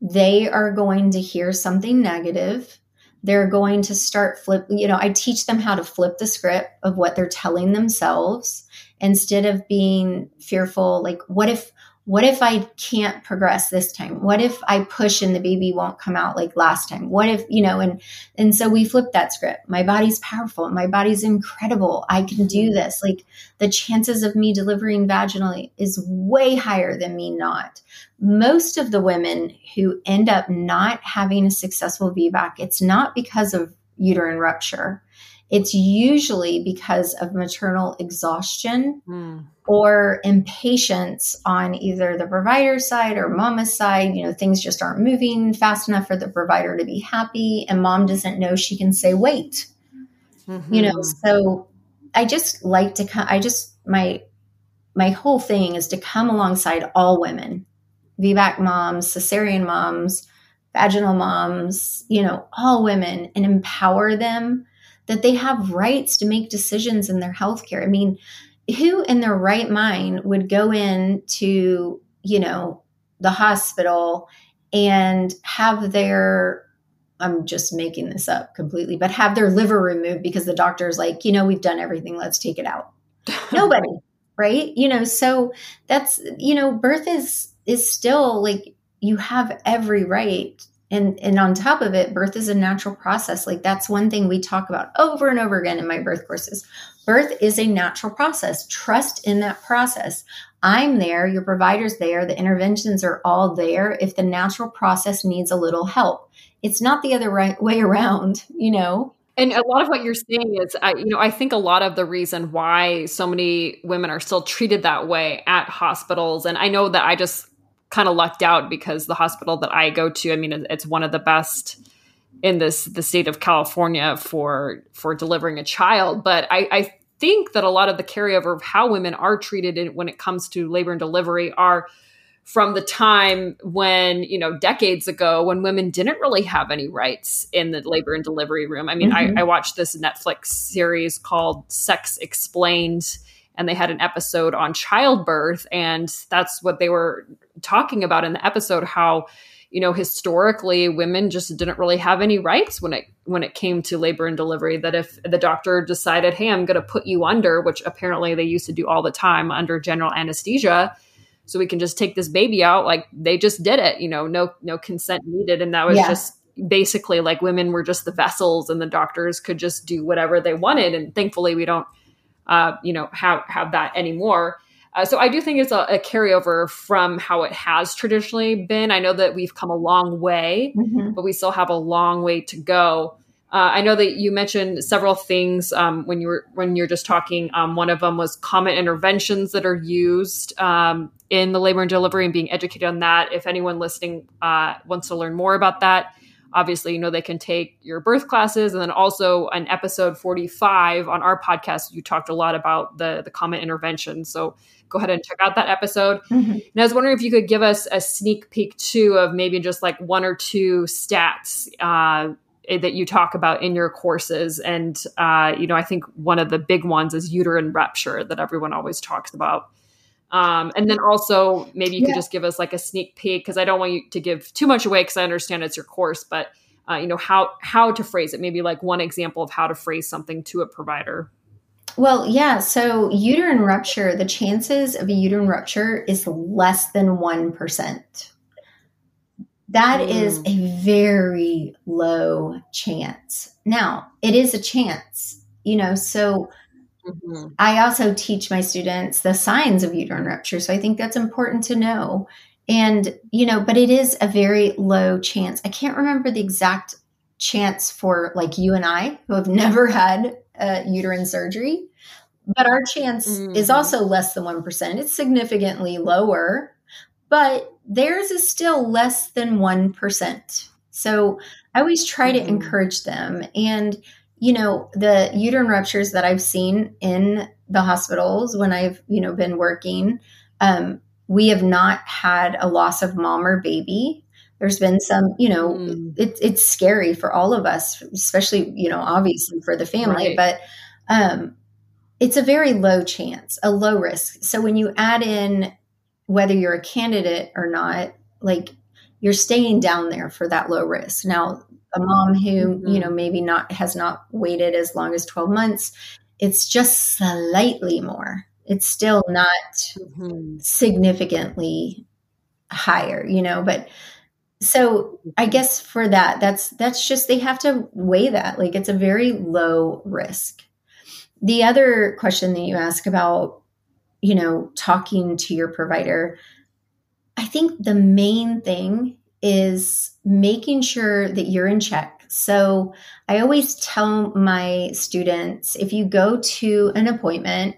they are going to hear something negative. They're going to start flip you know i teach them how to flip the script of what they're telling themselves instead of being fearful like what if what if I can't progress this time? What if I push and the baby won't come out like last time? What if, you know, and and so we flip that script. My body's powerful. My body's incredible. I can do mm-hmm. this. Like the chances of me delivering vaginally is way higher than me not. Most of the women who end up not having a successful VBAC, it's not because of uterine rupture. It's usually because of maternal exhaustion mm. or impatience on either the provider side or mama's side. You know, things just aren't moving fast enough for the provider to be happy, and mom doesn't know she can say wait. Mm-hmm. You know, so I just like to come, I just, my, my whole thing is to come alongside all women, VBAC moms, cesarean moms, vaginal moms, you know, all women and empower them that they have rights to make decisions in their healthcare. I mean, who in their right mind would go in to, you know, the hospital and have their I'm just making this up completely, but have their liver removed because the doctor's like, you know, we've done everything, let's take it out. Nobody, right? You know, so that's, you know, birth is is still like you have every right and and on top of it birth is a natural process. Like that's one thing we talk about over and over again in my birth courses. Birth is a natural process. Trust in that process. I'm there your provider's there the interventions are all there if the natural process needs a little help. It's not the other right way around you know? And a lot of what you're saying is, I, you know, I think a lot of the reason why so many women are still treated that way at hospitals, and I know that I just kind of lucked out because the hospital that I go to, I mean, it's one of the best in this the state of California for for delivering a child. But I, I think that a lot of the carryover of how women are treated in, when it comes to labor and delivery are from the time when you know decades ago when women didn't really have any rights in the labor and delivery room i mean mm-hmm. I, I watched this netflix series called sex explained and they had an episode on childbirth and that's what they were talking about in the episode how you know historically women just didn't really have any rights when it when it came to labor and delivery that if the doctor decided hey i'm going to put you under which apparently they used to do all the time under general anesthesia so we can just take this baby out like they just did it you know no no consent needed and that was yeah. just basically like women were just the vessels and the doctors could just do whatever they wanted and thankfully we don't uh, you know, have have that anymore. Uh, so I do think it's a, a, carryover from how it has traditionally been. I know that we've come a long way, mm-hmm. but we still have a long way to go. Uh, I know that you mentioned several things um, when you were when you're just talking. Um, one of them was common interventions that are used um, in the labor and delivery, and being educated on that. If anyone listening uh, wants to learn more about that, obviously you know they can take your birth classes and then also an episode 45 on our podcast you talked a lot about the the common intervention so go ahead and check out that episode. Mm-hmm. and i was wondering if you could give us a sneak peek too of maybe just like one or two stats uh, that you talk about in your courses. And uh, you know i think one of the big ones is uterine rupture that everyone always talks about um, and then also maybe you yeah. could just give us like a sneak peek because I don't want you to give too much away because I understand it's your course, but uh, you know how how to phrase it. Maybe like one example of how to phrase something to a provider. Well, yeah. So uterine rupture, the chances of a uterine rupture is less than one percent. That mm. is a very low chance. Now, it is a chance, you know. So Mm-hmm. I also teach my students the signs of uterine rupture. So I think that's important to know. And, you know, but it is a very low chance. I can't remember the exact chance for like you and I who have never had a uterine surgery, but our chance mm-hmm. is also less than 1%. It's significantly lower, but theirs is still less than 1%. So I always try mm-hmm. to encourage them. And, you know, the uterine ruptures that I've seen in the hospitals when I've, you know, been working, um, we have not had a loss of mom or baby. There's been some, you know, mm. it, it's scary for all of us, especially, you know, obviously for the family, right. but um, it's a very low chance, a low risk. So when you add in whether you're a candidate or not, like you're staying down there for that low risk. Now, a mom who mm-hmm. you know maybe not has not waited as long as 12 months it's just slightly more it's still not mm-hmm. significantly higher you know but so i guess for that that's that's just they have to weigh that like it's a very low risk the other question that you ask about you know talking to your provider i think the main thing is making sure that you're in check. So I always tell my students if you go to an appointment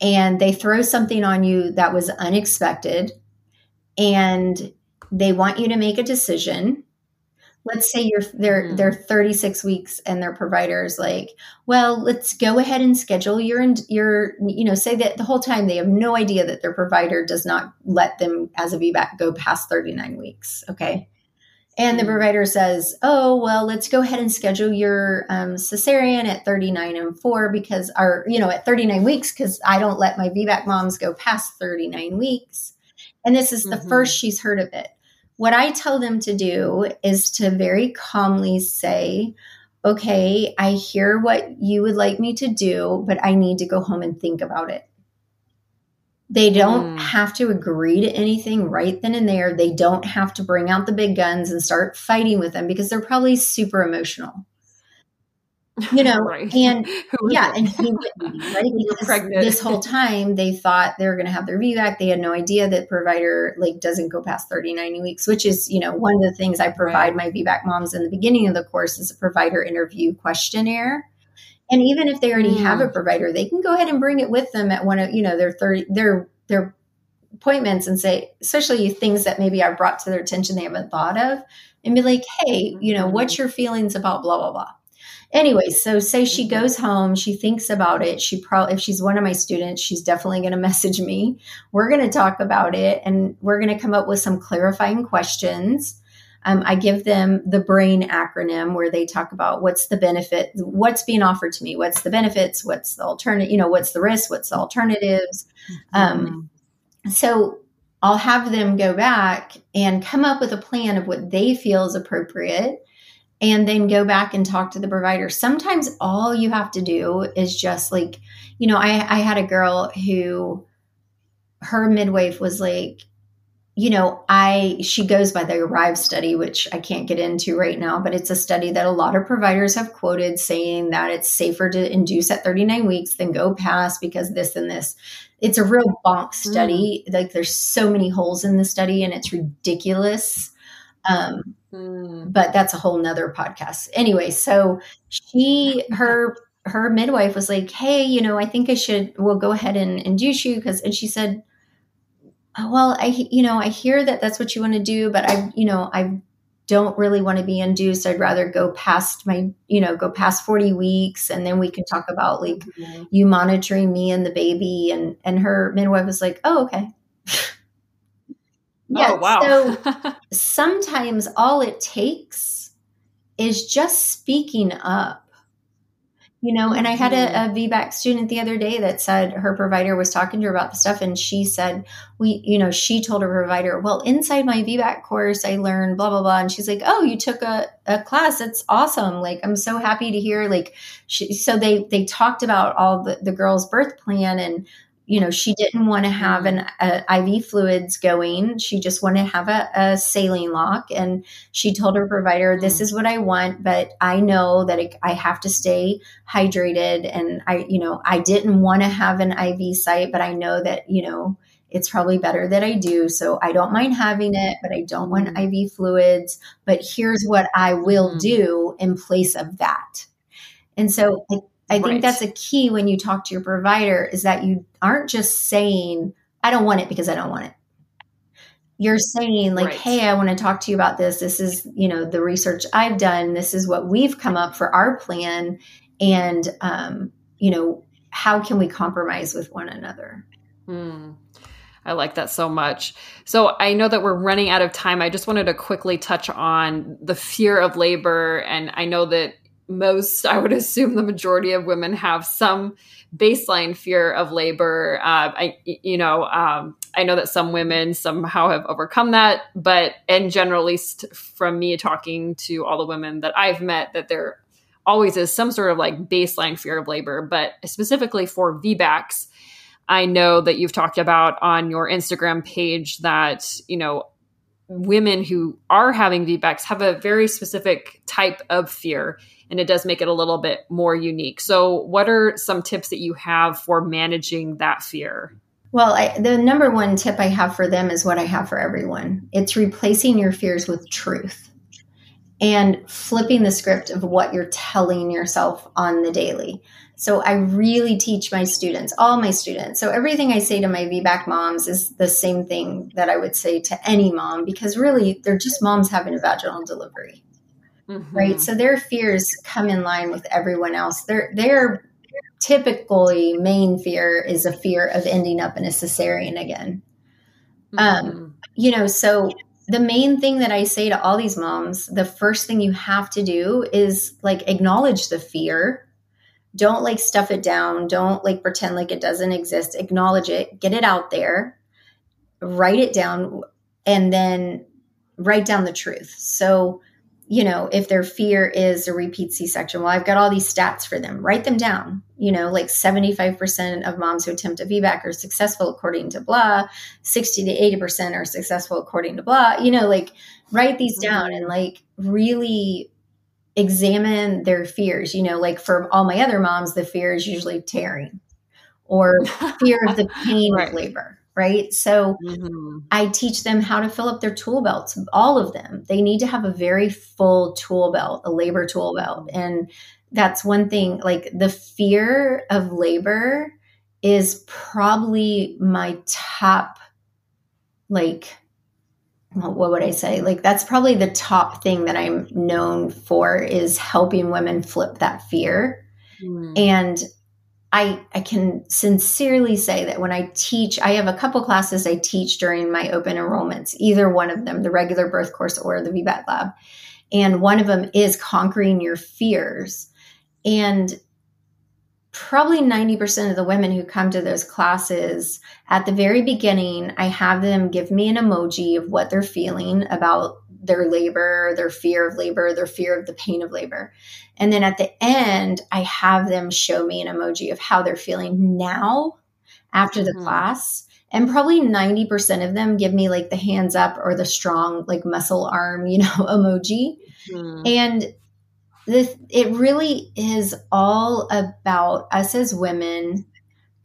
and they throw something on you that was unexpected and they want you to make a decision let's say you're they're mm. they're 36 weeks and their providers like well let's go ahead and schedule your your you know say that the whole time they have no idea that their provider does not let them as a VBAC go past 39 weeks okay and the mm. provider says oh well let's go ahead and schedule your um, cesarean at 39 and 4 because our you know at 39 weeks because i don't let my VBAC moms go past 39 weeks and this is the mm-hmm. first she's heard of it what I tell them to do is to very calmly say, okay, I hear what you would like me to do, but I need to go home and think about it. They don't mm. have to agree to anything right then and there. They don't have to bring out the big guns and start fighting with them because they're probably super emotional you know right. and yeah and he wouldn't be right because this whole time they thought they were going to have their VBAC they had no idea that provider like doesn't go past 30 90 weeks which is you know one of the things i provide right. my VBAC moms in the beginning of the course is a provider interview questionnaire and even if they already mm. have a mm. provider they can go ahead and bring it with them at one of you know their 30 their their appointments and say especially things that maybe i brought to their attention they haven't thought of and be like hey you know what's mm-hmm. your feelings about blah blah blah anyway, so say she mm-hmm. goes home, she thinks about it. She probably, if she's one of my students, she's definitely going to message me. We're going to talk about it and we're going to come up with some clarifying questions. Um, I give them the BRAIN acronym where they talk about what's the benefit, what's being offered to me, what's the benefits, what's the alternative, you know, what's the risk, what's the alternatives. Mm-hmm. Um, so I'll have them go back and come up with a plan of what they feel is appropriate and then go back and talk to the provider. Sometimes all you have to do is just like, you know, I, I had a girl who her midwife was like, you know, I she goes by the Arrive study, which I can't get into right now, but it's a study that a lot of providers have quoted saying that it's safer to induce at 39 weeks than go past because this and this. It's a real bonk study. Mm. Like there's so many holes in the study and it's ridiculous. Um, mm. But that's a whole nother podcast. Anyway, so she, her, her midwife was like, "Hey, you know, I think I should. We'll go ahead and induce you because." And she said, oh, "Well, I, you know, I hear that that's what you want to do, but I, you know, I don't really want to be induced. I'd rather go past my, you know, go past 40 weeks and then we can talk about like mm-hmm. you monitoring me and the baby. And and her midwife was like, Oh, okay. Yeah. Oh, wow. so sometimes all it takes is just speaking up. You know, and I had a, mm-hmm. a VBAC student the other day that said her provider was talking to her about the stuff, and she said, We, you know, she told her provider, Well, inside my VBAC course, I learned blah, blah, blah. And she's like, Oh, you took a, a class. That's awesome. Like, I'm so happy to hear. Like, she, so they, they talked about all the, the girl's birth plan and you know, she didn't want to have mm-hmm. an a IV fluids going. She just wanted to have a, a, saline lock. And she told her provider, this mm. is what I want, but I know that it, I have to stay hydrated. And I, you know, I didn't want to have an IV site, but I know that, you know, it's probably better that I do. So I don't mind having it, but I don't want mm. IV fluids. But here's what I will mm. do in place of that. And so I I think right. that's a key when you talk to your provider is that you aren't just saying, I don't want it because I don't want it. You're saying like, right. hey, I want to talk to you about this. This is, you know, the research I've done. This is what we've come up for our plan. And, um, you know, how can we compromise with one another? Hmm. I like that so much. So I know that we're running out of time. I just wanted to quickly touch on the fear of labor. And I know that most, I would assume the majority of women have some baseline fear of labor. Uh, I, you know, um, I know that some women somehow have overcome that, but in general, at least from me talking to all the women that I've met, that there always is some sort of like baseline fear of labor. But specifically for VBACs, I know that you've talked about on your Instagram page that, you know, women who are having VBACs have a very specific type of fear and it does make it a little bit more unique. So, what are some tips that you have for managing that fear? Well, I, the number one tip I have for them is what I have for everyone it's replacing your fears with truth and flipping the script of what you're telling yourself on the daily. So I really teach my students, all my students. So everything I say to my VBAC moms is the same thing that I would say to any mom because really they're just moms having a vaginal delivery. Mm-hmm. Right. So their fears come in line with everyone else. Their their typically main fear is a fear of ending up in a cesarean again. Um, mm-hmm. Um, you know, so the main thing that I say to all these moms, the first thing you have to do is like acknowledge the fear. Don't like stuff it down. Don't like pretend like it doesn't exist. Acknowledge it, get it out there, write it down, and then write down the truth. So, you know, if their fear is a repeat C section, well, I've got all these stats for them. Write them down. You know, like 75% of moms who attempt a VBAC are successful according to blah, 60 to 80% are successful according to blah. You know, like write these mm-hmm. down and like really examine their fears. You know, like for all my other moms, the fear is usually tearing or fear of the pain right. of labor right? So mm-hmm. I teach them how to fill up their tool belts, all of them. They need to have a very full tool belt, a labor tool belt. And that's one thing, like the fear of labor is probably my top, like, what would I say? Like, that's probably the top thing that I'm known for is helping women flip that fear. Mm. And I, I can sincerely say that when I teach, I have a couple classes I teach during my open enrollments, either one of them, the regular birth course or the VBAC lab. And one of them is conquering your fears. And probably 90% of the women who come to those classes at the very beginning, I have them give me an emoji of what they're feeling about their labor, their fear of labor, their fear of the pain of labor. And then at the end, I have them show me an emoji of how they're feeling now after the mm-hmm. class. And probably 90% of them give me like the hands up or the strong, like muscle arm, you know, emoji. Mm-hmm. And this, it really is all about us as women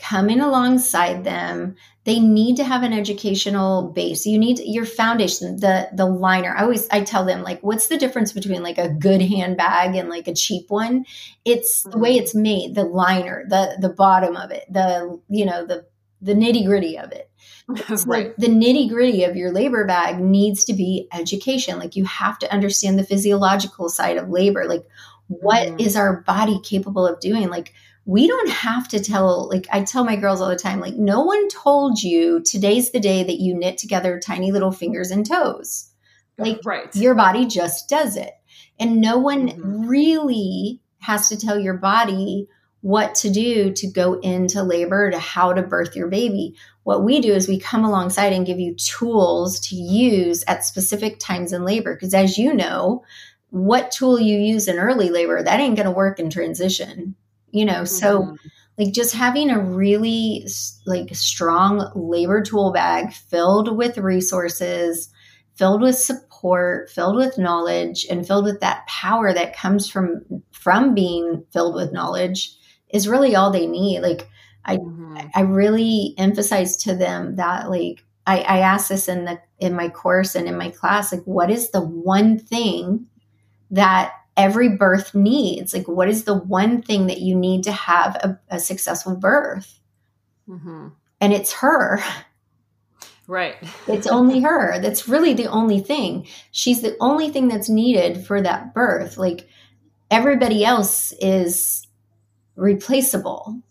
coming alongside them. They need to have an educational base. You need your foundation the the liner. I always i tell them like what's the difference between like a good handbag and like a cheap one? It's the way it's made the liner the the bottom of it the you know the the nitty gritty of it. Right. the nitty gritty of your labor bag needs to be education. Like you have to understand the physiological side of labor. Like what mm. is our body capable of doing? Like we don't have to tell like i tell my girls all the time like no one told you today's the day that you knit together tiny little fingers and toes. Like right. your body just does it. And no one mm-hmm. really has to tell your body what to do to go into labor to how to birth your baby. What we do is we come alongside and give you tools to use at specific times in labor. Because as you know what tool you use in early labor that ain't going to work in transition you know so mm-hmm. like just having a really like strong labor tool bag filled with resources filled with support filled with knowledge and filled with that power that comes from from being filled with knowledge is really all they need like i mm-hmm. i really emphasize to them that like I, I ask this in the in my course and in my class like what is the one thing that every birth needs. Like, what is the one thing that you need to have a, a successful birth? Mm-hmm. And it's her. Right. it's only her. That's really the only thing. She's the only thing that's needed for that birth. Like, everybody else is replaceable.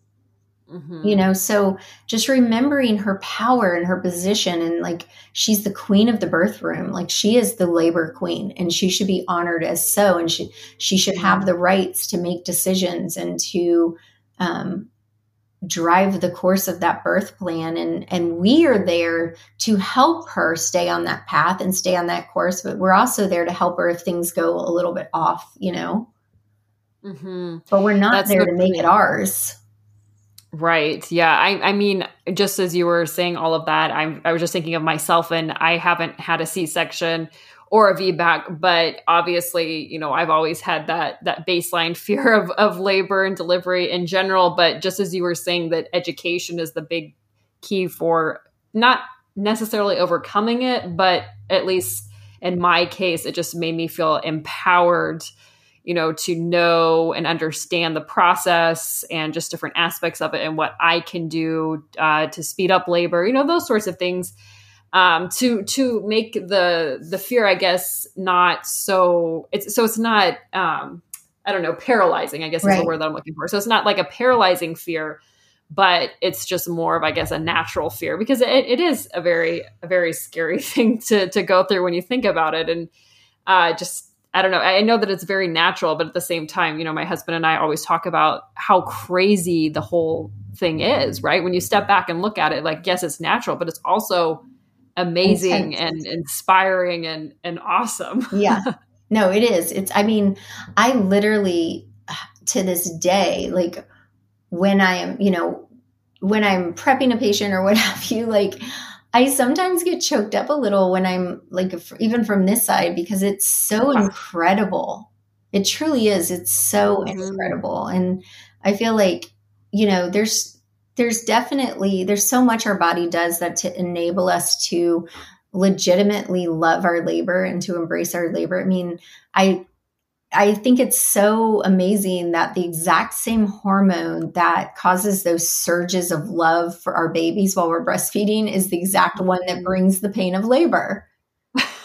Mm-hmm. You know, so just remembering her power and her position, and like she's the queen of the birth room, like she is the labor queen, and she should be honored as so, and she she should have the rights to make decisions and to um, drive the course of that birth plan, and and we are there to help her stay on that path and stay on that course, but we're also there to help her if things go a little bit off, you know. Mm-hmm. But we're not That's there to make it ours. Right. Yeah. I, I mean, just as you were saying all of that, I, I was just thinking of myself, and I haven't had a C section or a VBAC, but obviously, you know, I've always had that that baseline fear of of labor and delivery in general. But just as you were saying, that education is the big key for not necessarily overcoming it, but at least in my case, it just made me feel empowered you know, to know and understand the process and just different aspects of it and what I can do uh, to speed up labor, you know, those sorts of things. Um, to to make the the fear, I guess, not so it's so it's not um, I don't know paralyzing. I guess right. is the word that I'm looking for. So it's not like a paralyzing fear, but it's just more of I guess a natural fear because it, it is a very a very scary thing to to go through when you think about it and uh, just I don't know. I know that it's very natural, but at the same time, you know, my husband and I always talk about how crazy the whole thing is, right? When you step back and look at it, like, yes, it's natural, but it's also amazing and inspiring and and awesome. yeah. No, it is. It's I mean, I literally to this day like when I am, you know, when I'm prepping a patient or what have you, like I sometimes get choked up a little when I'm like even from this side because it's so incredible. It truly is. It's so mm-hmm. incredible and I feel like you know, there's there's definitely there's so much our body does that to enable us to legitimately love our labor and to embrace our labor. I mean, I I think it's so amazing that the exact same hormone that causes those surges of love for our babies while we're breastfeeding is the exact mm-hmm. one that brings the pain of labor.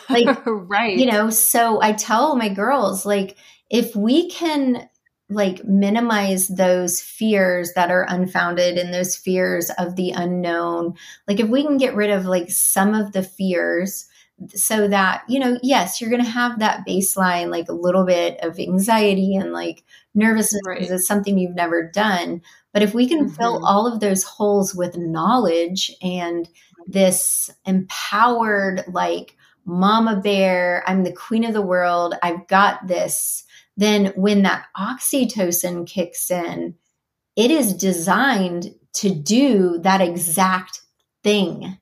Like, right. You know, so I tell my girls, like, if we can like minimize those fears that are unfounded and those fears of the unknown like if we can get rid of like some of the fears so that you know yes you're going to have that baseline like a little bit of anxiety and like nervousness right. because it's something you've never done but if we can mm-hmm. fill all of those holes with knowledge and this empowered like mama bear i'm the queen of the world i've got this then when that oxytocin kicks in, it is designed to do that exact thing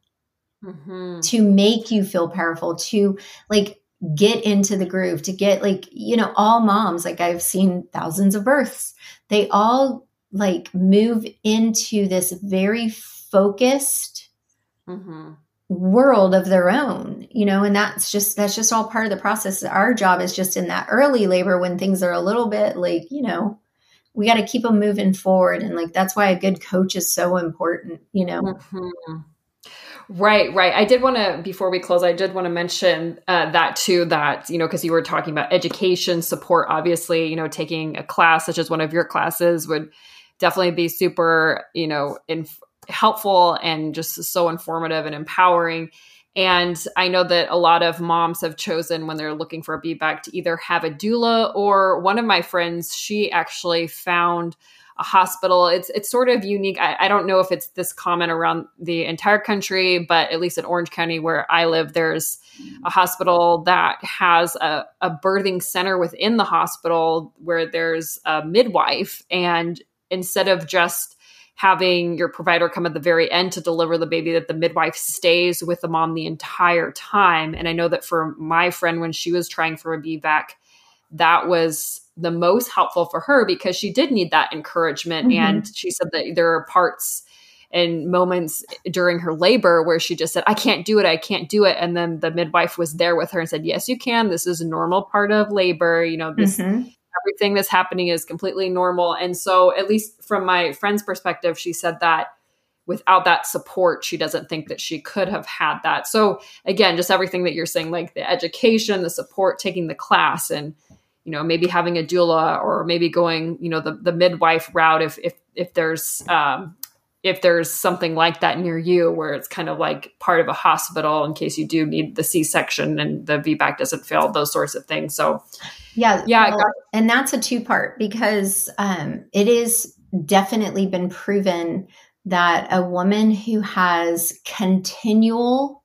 mm-hmm. to make you feel powerful, to like get into the groove, to get like, you know, all moms, like I've seen thousands of births, they all like move into this very focused, mm-hmm world of their own you know and that's just that's just all part of the process our job is just in that early labor when things are a little bit like you know we got to keep them moving forward and like that's why a good coach is so important you know mm-hmm. Right, right. I did want to, before we close, I did want to mention uh, that too, that, you know, because you were talking about education support, obviously, you know, taking a class such as one of your classes would definitely be super, you know, in, helpful and just so informative and empowering. And I know that a lot of moms have chosen when they're looking for a VBAC to either have a doula or one of my friends, she actually found a hospital. It's it's sort of unique. I, I, don't know if it's this common around the entire country, but at least in Orange County where I live, there's a hospital that has a, a birthing center within the hospital where there's a midwife. And instead of just having your provider come at the very end to deliver the baby that the midwife stays with the mom the entire time and i know that for my friend when she was trying for a VBAC that was the most helpful for her because she did need that encouragement mm-hmm. and she said that there are parts and moments during her labor where she just said i can't do it i can't do it and then the midwife was there with her and said yes you can this is a normal part of labor you know this mm-hmm everything that's happening is completely normal. And so, at least from my friend's perspective, she said that without that support, she doesn't think that she could have had that. So, again, just everything that you're saying, like the education, the support, taking the class, and you know maybe having a doula or maybe going you know the, the midwife route if if if there's um, if there's something like that near you where it's kind of like part of a hospital in case you do need the c-section and the vbac doesn't fail those sorts of things. So yeah yeah well, and that's a two part because um, it is definitely been proven that a woman who has continual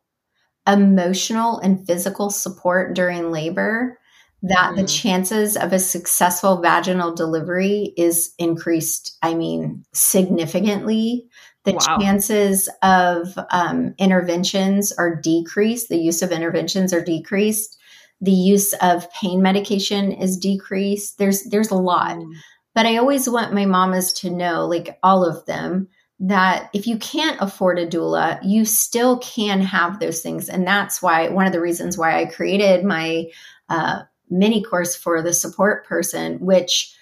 emotional and physical support during labor that mm the mm-hmm. chances of a successful vaginal delivery is increased i mean significantly the wow. chances of um, interventions are decreased the use of interventions are decreased the use of pain medication is decreased there's there's a lot mm. but i always want my mamas to know like all of them that if you can't afford a doula you still can have those things and that's why one of the reasons why i created my uh, mini course for the support person which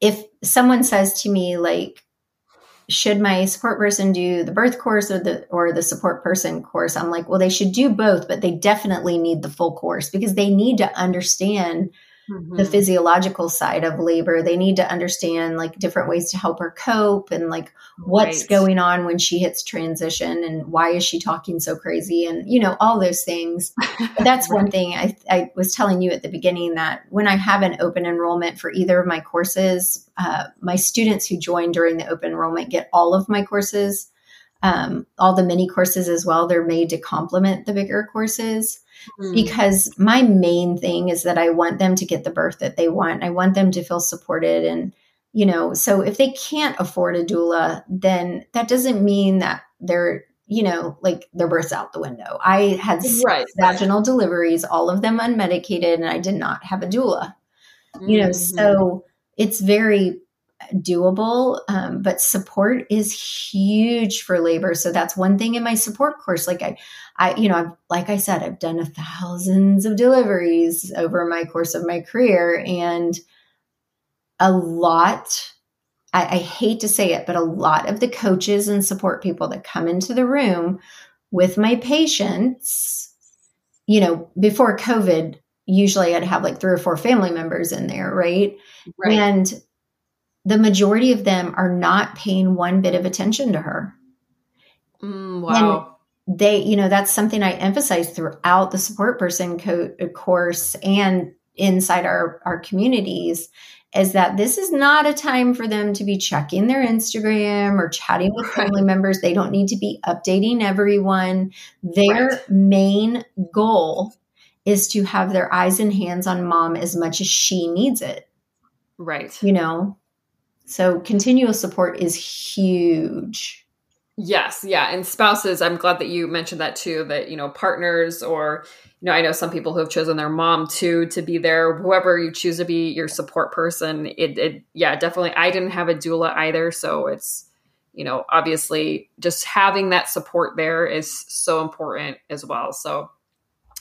if someone says to me like should my support person do the birth course or the or the support person course? I'm like well they should do both but they definitely need the full course because they need to understand mm-hmm. the physiological side of labor they need to understand like different ways to help her cope and like what's right. going on when she hits transition and why is she talking so crazy and you know all those things that's right. one thing I, I was telling you at the beginning that when i have an open enrollment for either of my courses uh, my students who join during the open enrollment get all of my courses um, all the mini courses as well. They're made to complement the bigger courses mm. because my main thing is that I want them to get the birth that they want. I want them to feel supported. And, you know, so if they can't afford a doula, then that doesn't mean that they're, you know, like their birth's out the window. I had right. vaginal deliveries, all of them unmedicated, and I did not have a doula. Mm-hmm. You know, mm-hmm. so it's very doable um, but support is huge for labor. So that's one thing in my support course. Like i i you know I've, like i said i've done a thousands of deliveries over my course of my career and a lot I, I hate to say it but a lot of the coaches and support people that come into the room with my patients you know before covid usually i'd have like three or four family members in there right, right. and the majority of them are not paying one bit of attention to her. Mm, wow. And they, you know, that's something I emphasize throughout the support person co- course and inside our, our communities is that this is not a time for them to be checking their Instagram or chatting with family members. They don't need to be updating everyone. Their right. main goal is to have their eyes and hands on mom as much as she needs it. Right. You know, so continual support is huge. Yes, yeah. And spouses, I'm glad that you mentioned that too, that, you know, partners or, you know, I know some people who have chosen their mom too to be there, whoever you choose to be your support person. It, it yeah, definitely. I didn't have a doula either. So it's, you know, obviously just having that support there is so important as well. So,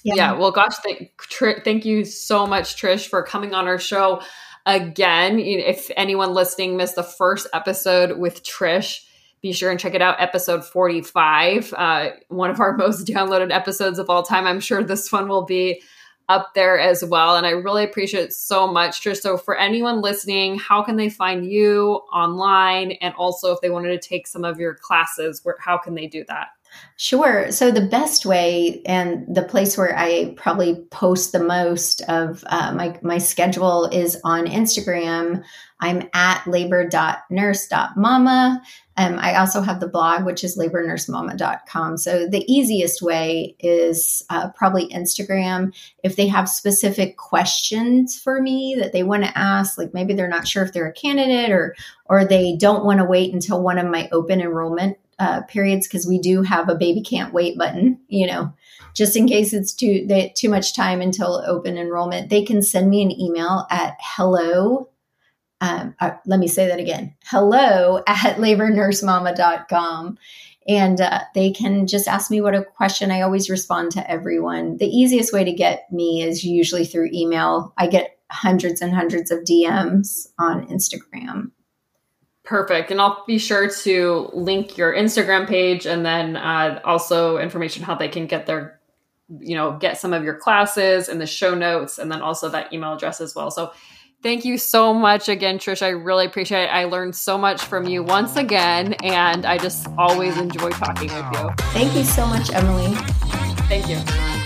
yeah, yeah well, gosh, thank, tr- thank you so much, Trish, for coming on our show again. If anyone listening missed the first episode with Trish, be sure and check it out. Episode 45, uh, one of our most downloaded episodes of all time. I'm sure this one will be up there as well. And I really appreciate it so much, Trish. So, for anyone listening, how can they find you online? And also, if they wanted to take some of your classes, where, how can they do that? Sure. So the best way and the place where I probably post the most of uh, my my schedule is on Instagram. I'm at labor.nurse.mama. Um, I also have the blog, which is labornursemama.com. So the easiest way is uh, probably Instagram. If they have specific questions for me that they want to ask, like maybe they're not sure if they're a candidate or or they don't want to wait until one of my open enrollment uh, periods because we do have a baby can't wait button, you know, just in case it's too they, too much time until open enrollment. They can send me an email at hello. Um, uh, let me say that again. Hello at labornursemama.com. And uh, they can just ask me what a question. I always respond to everyone. The easiest way to get me is usually through email. I get hundreds and hundreds of DMs on Instagram. Perfect. And I'll be sure to link your Instagram page and then uh, also information how they can get their, you know, get some of your classes and the show notes and then also that email address as well. So thank you so much again, Trish. I really appreciate it. I learned so much from you once again, and I just always enjoy talking with you. Thank you so much, Emily. Thank you.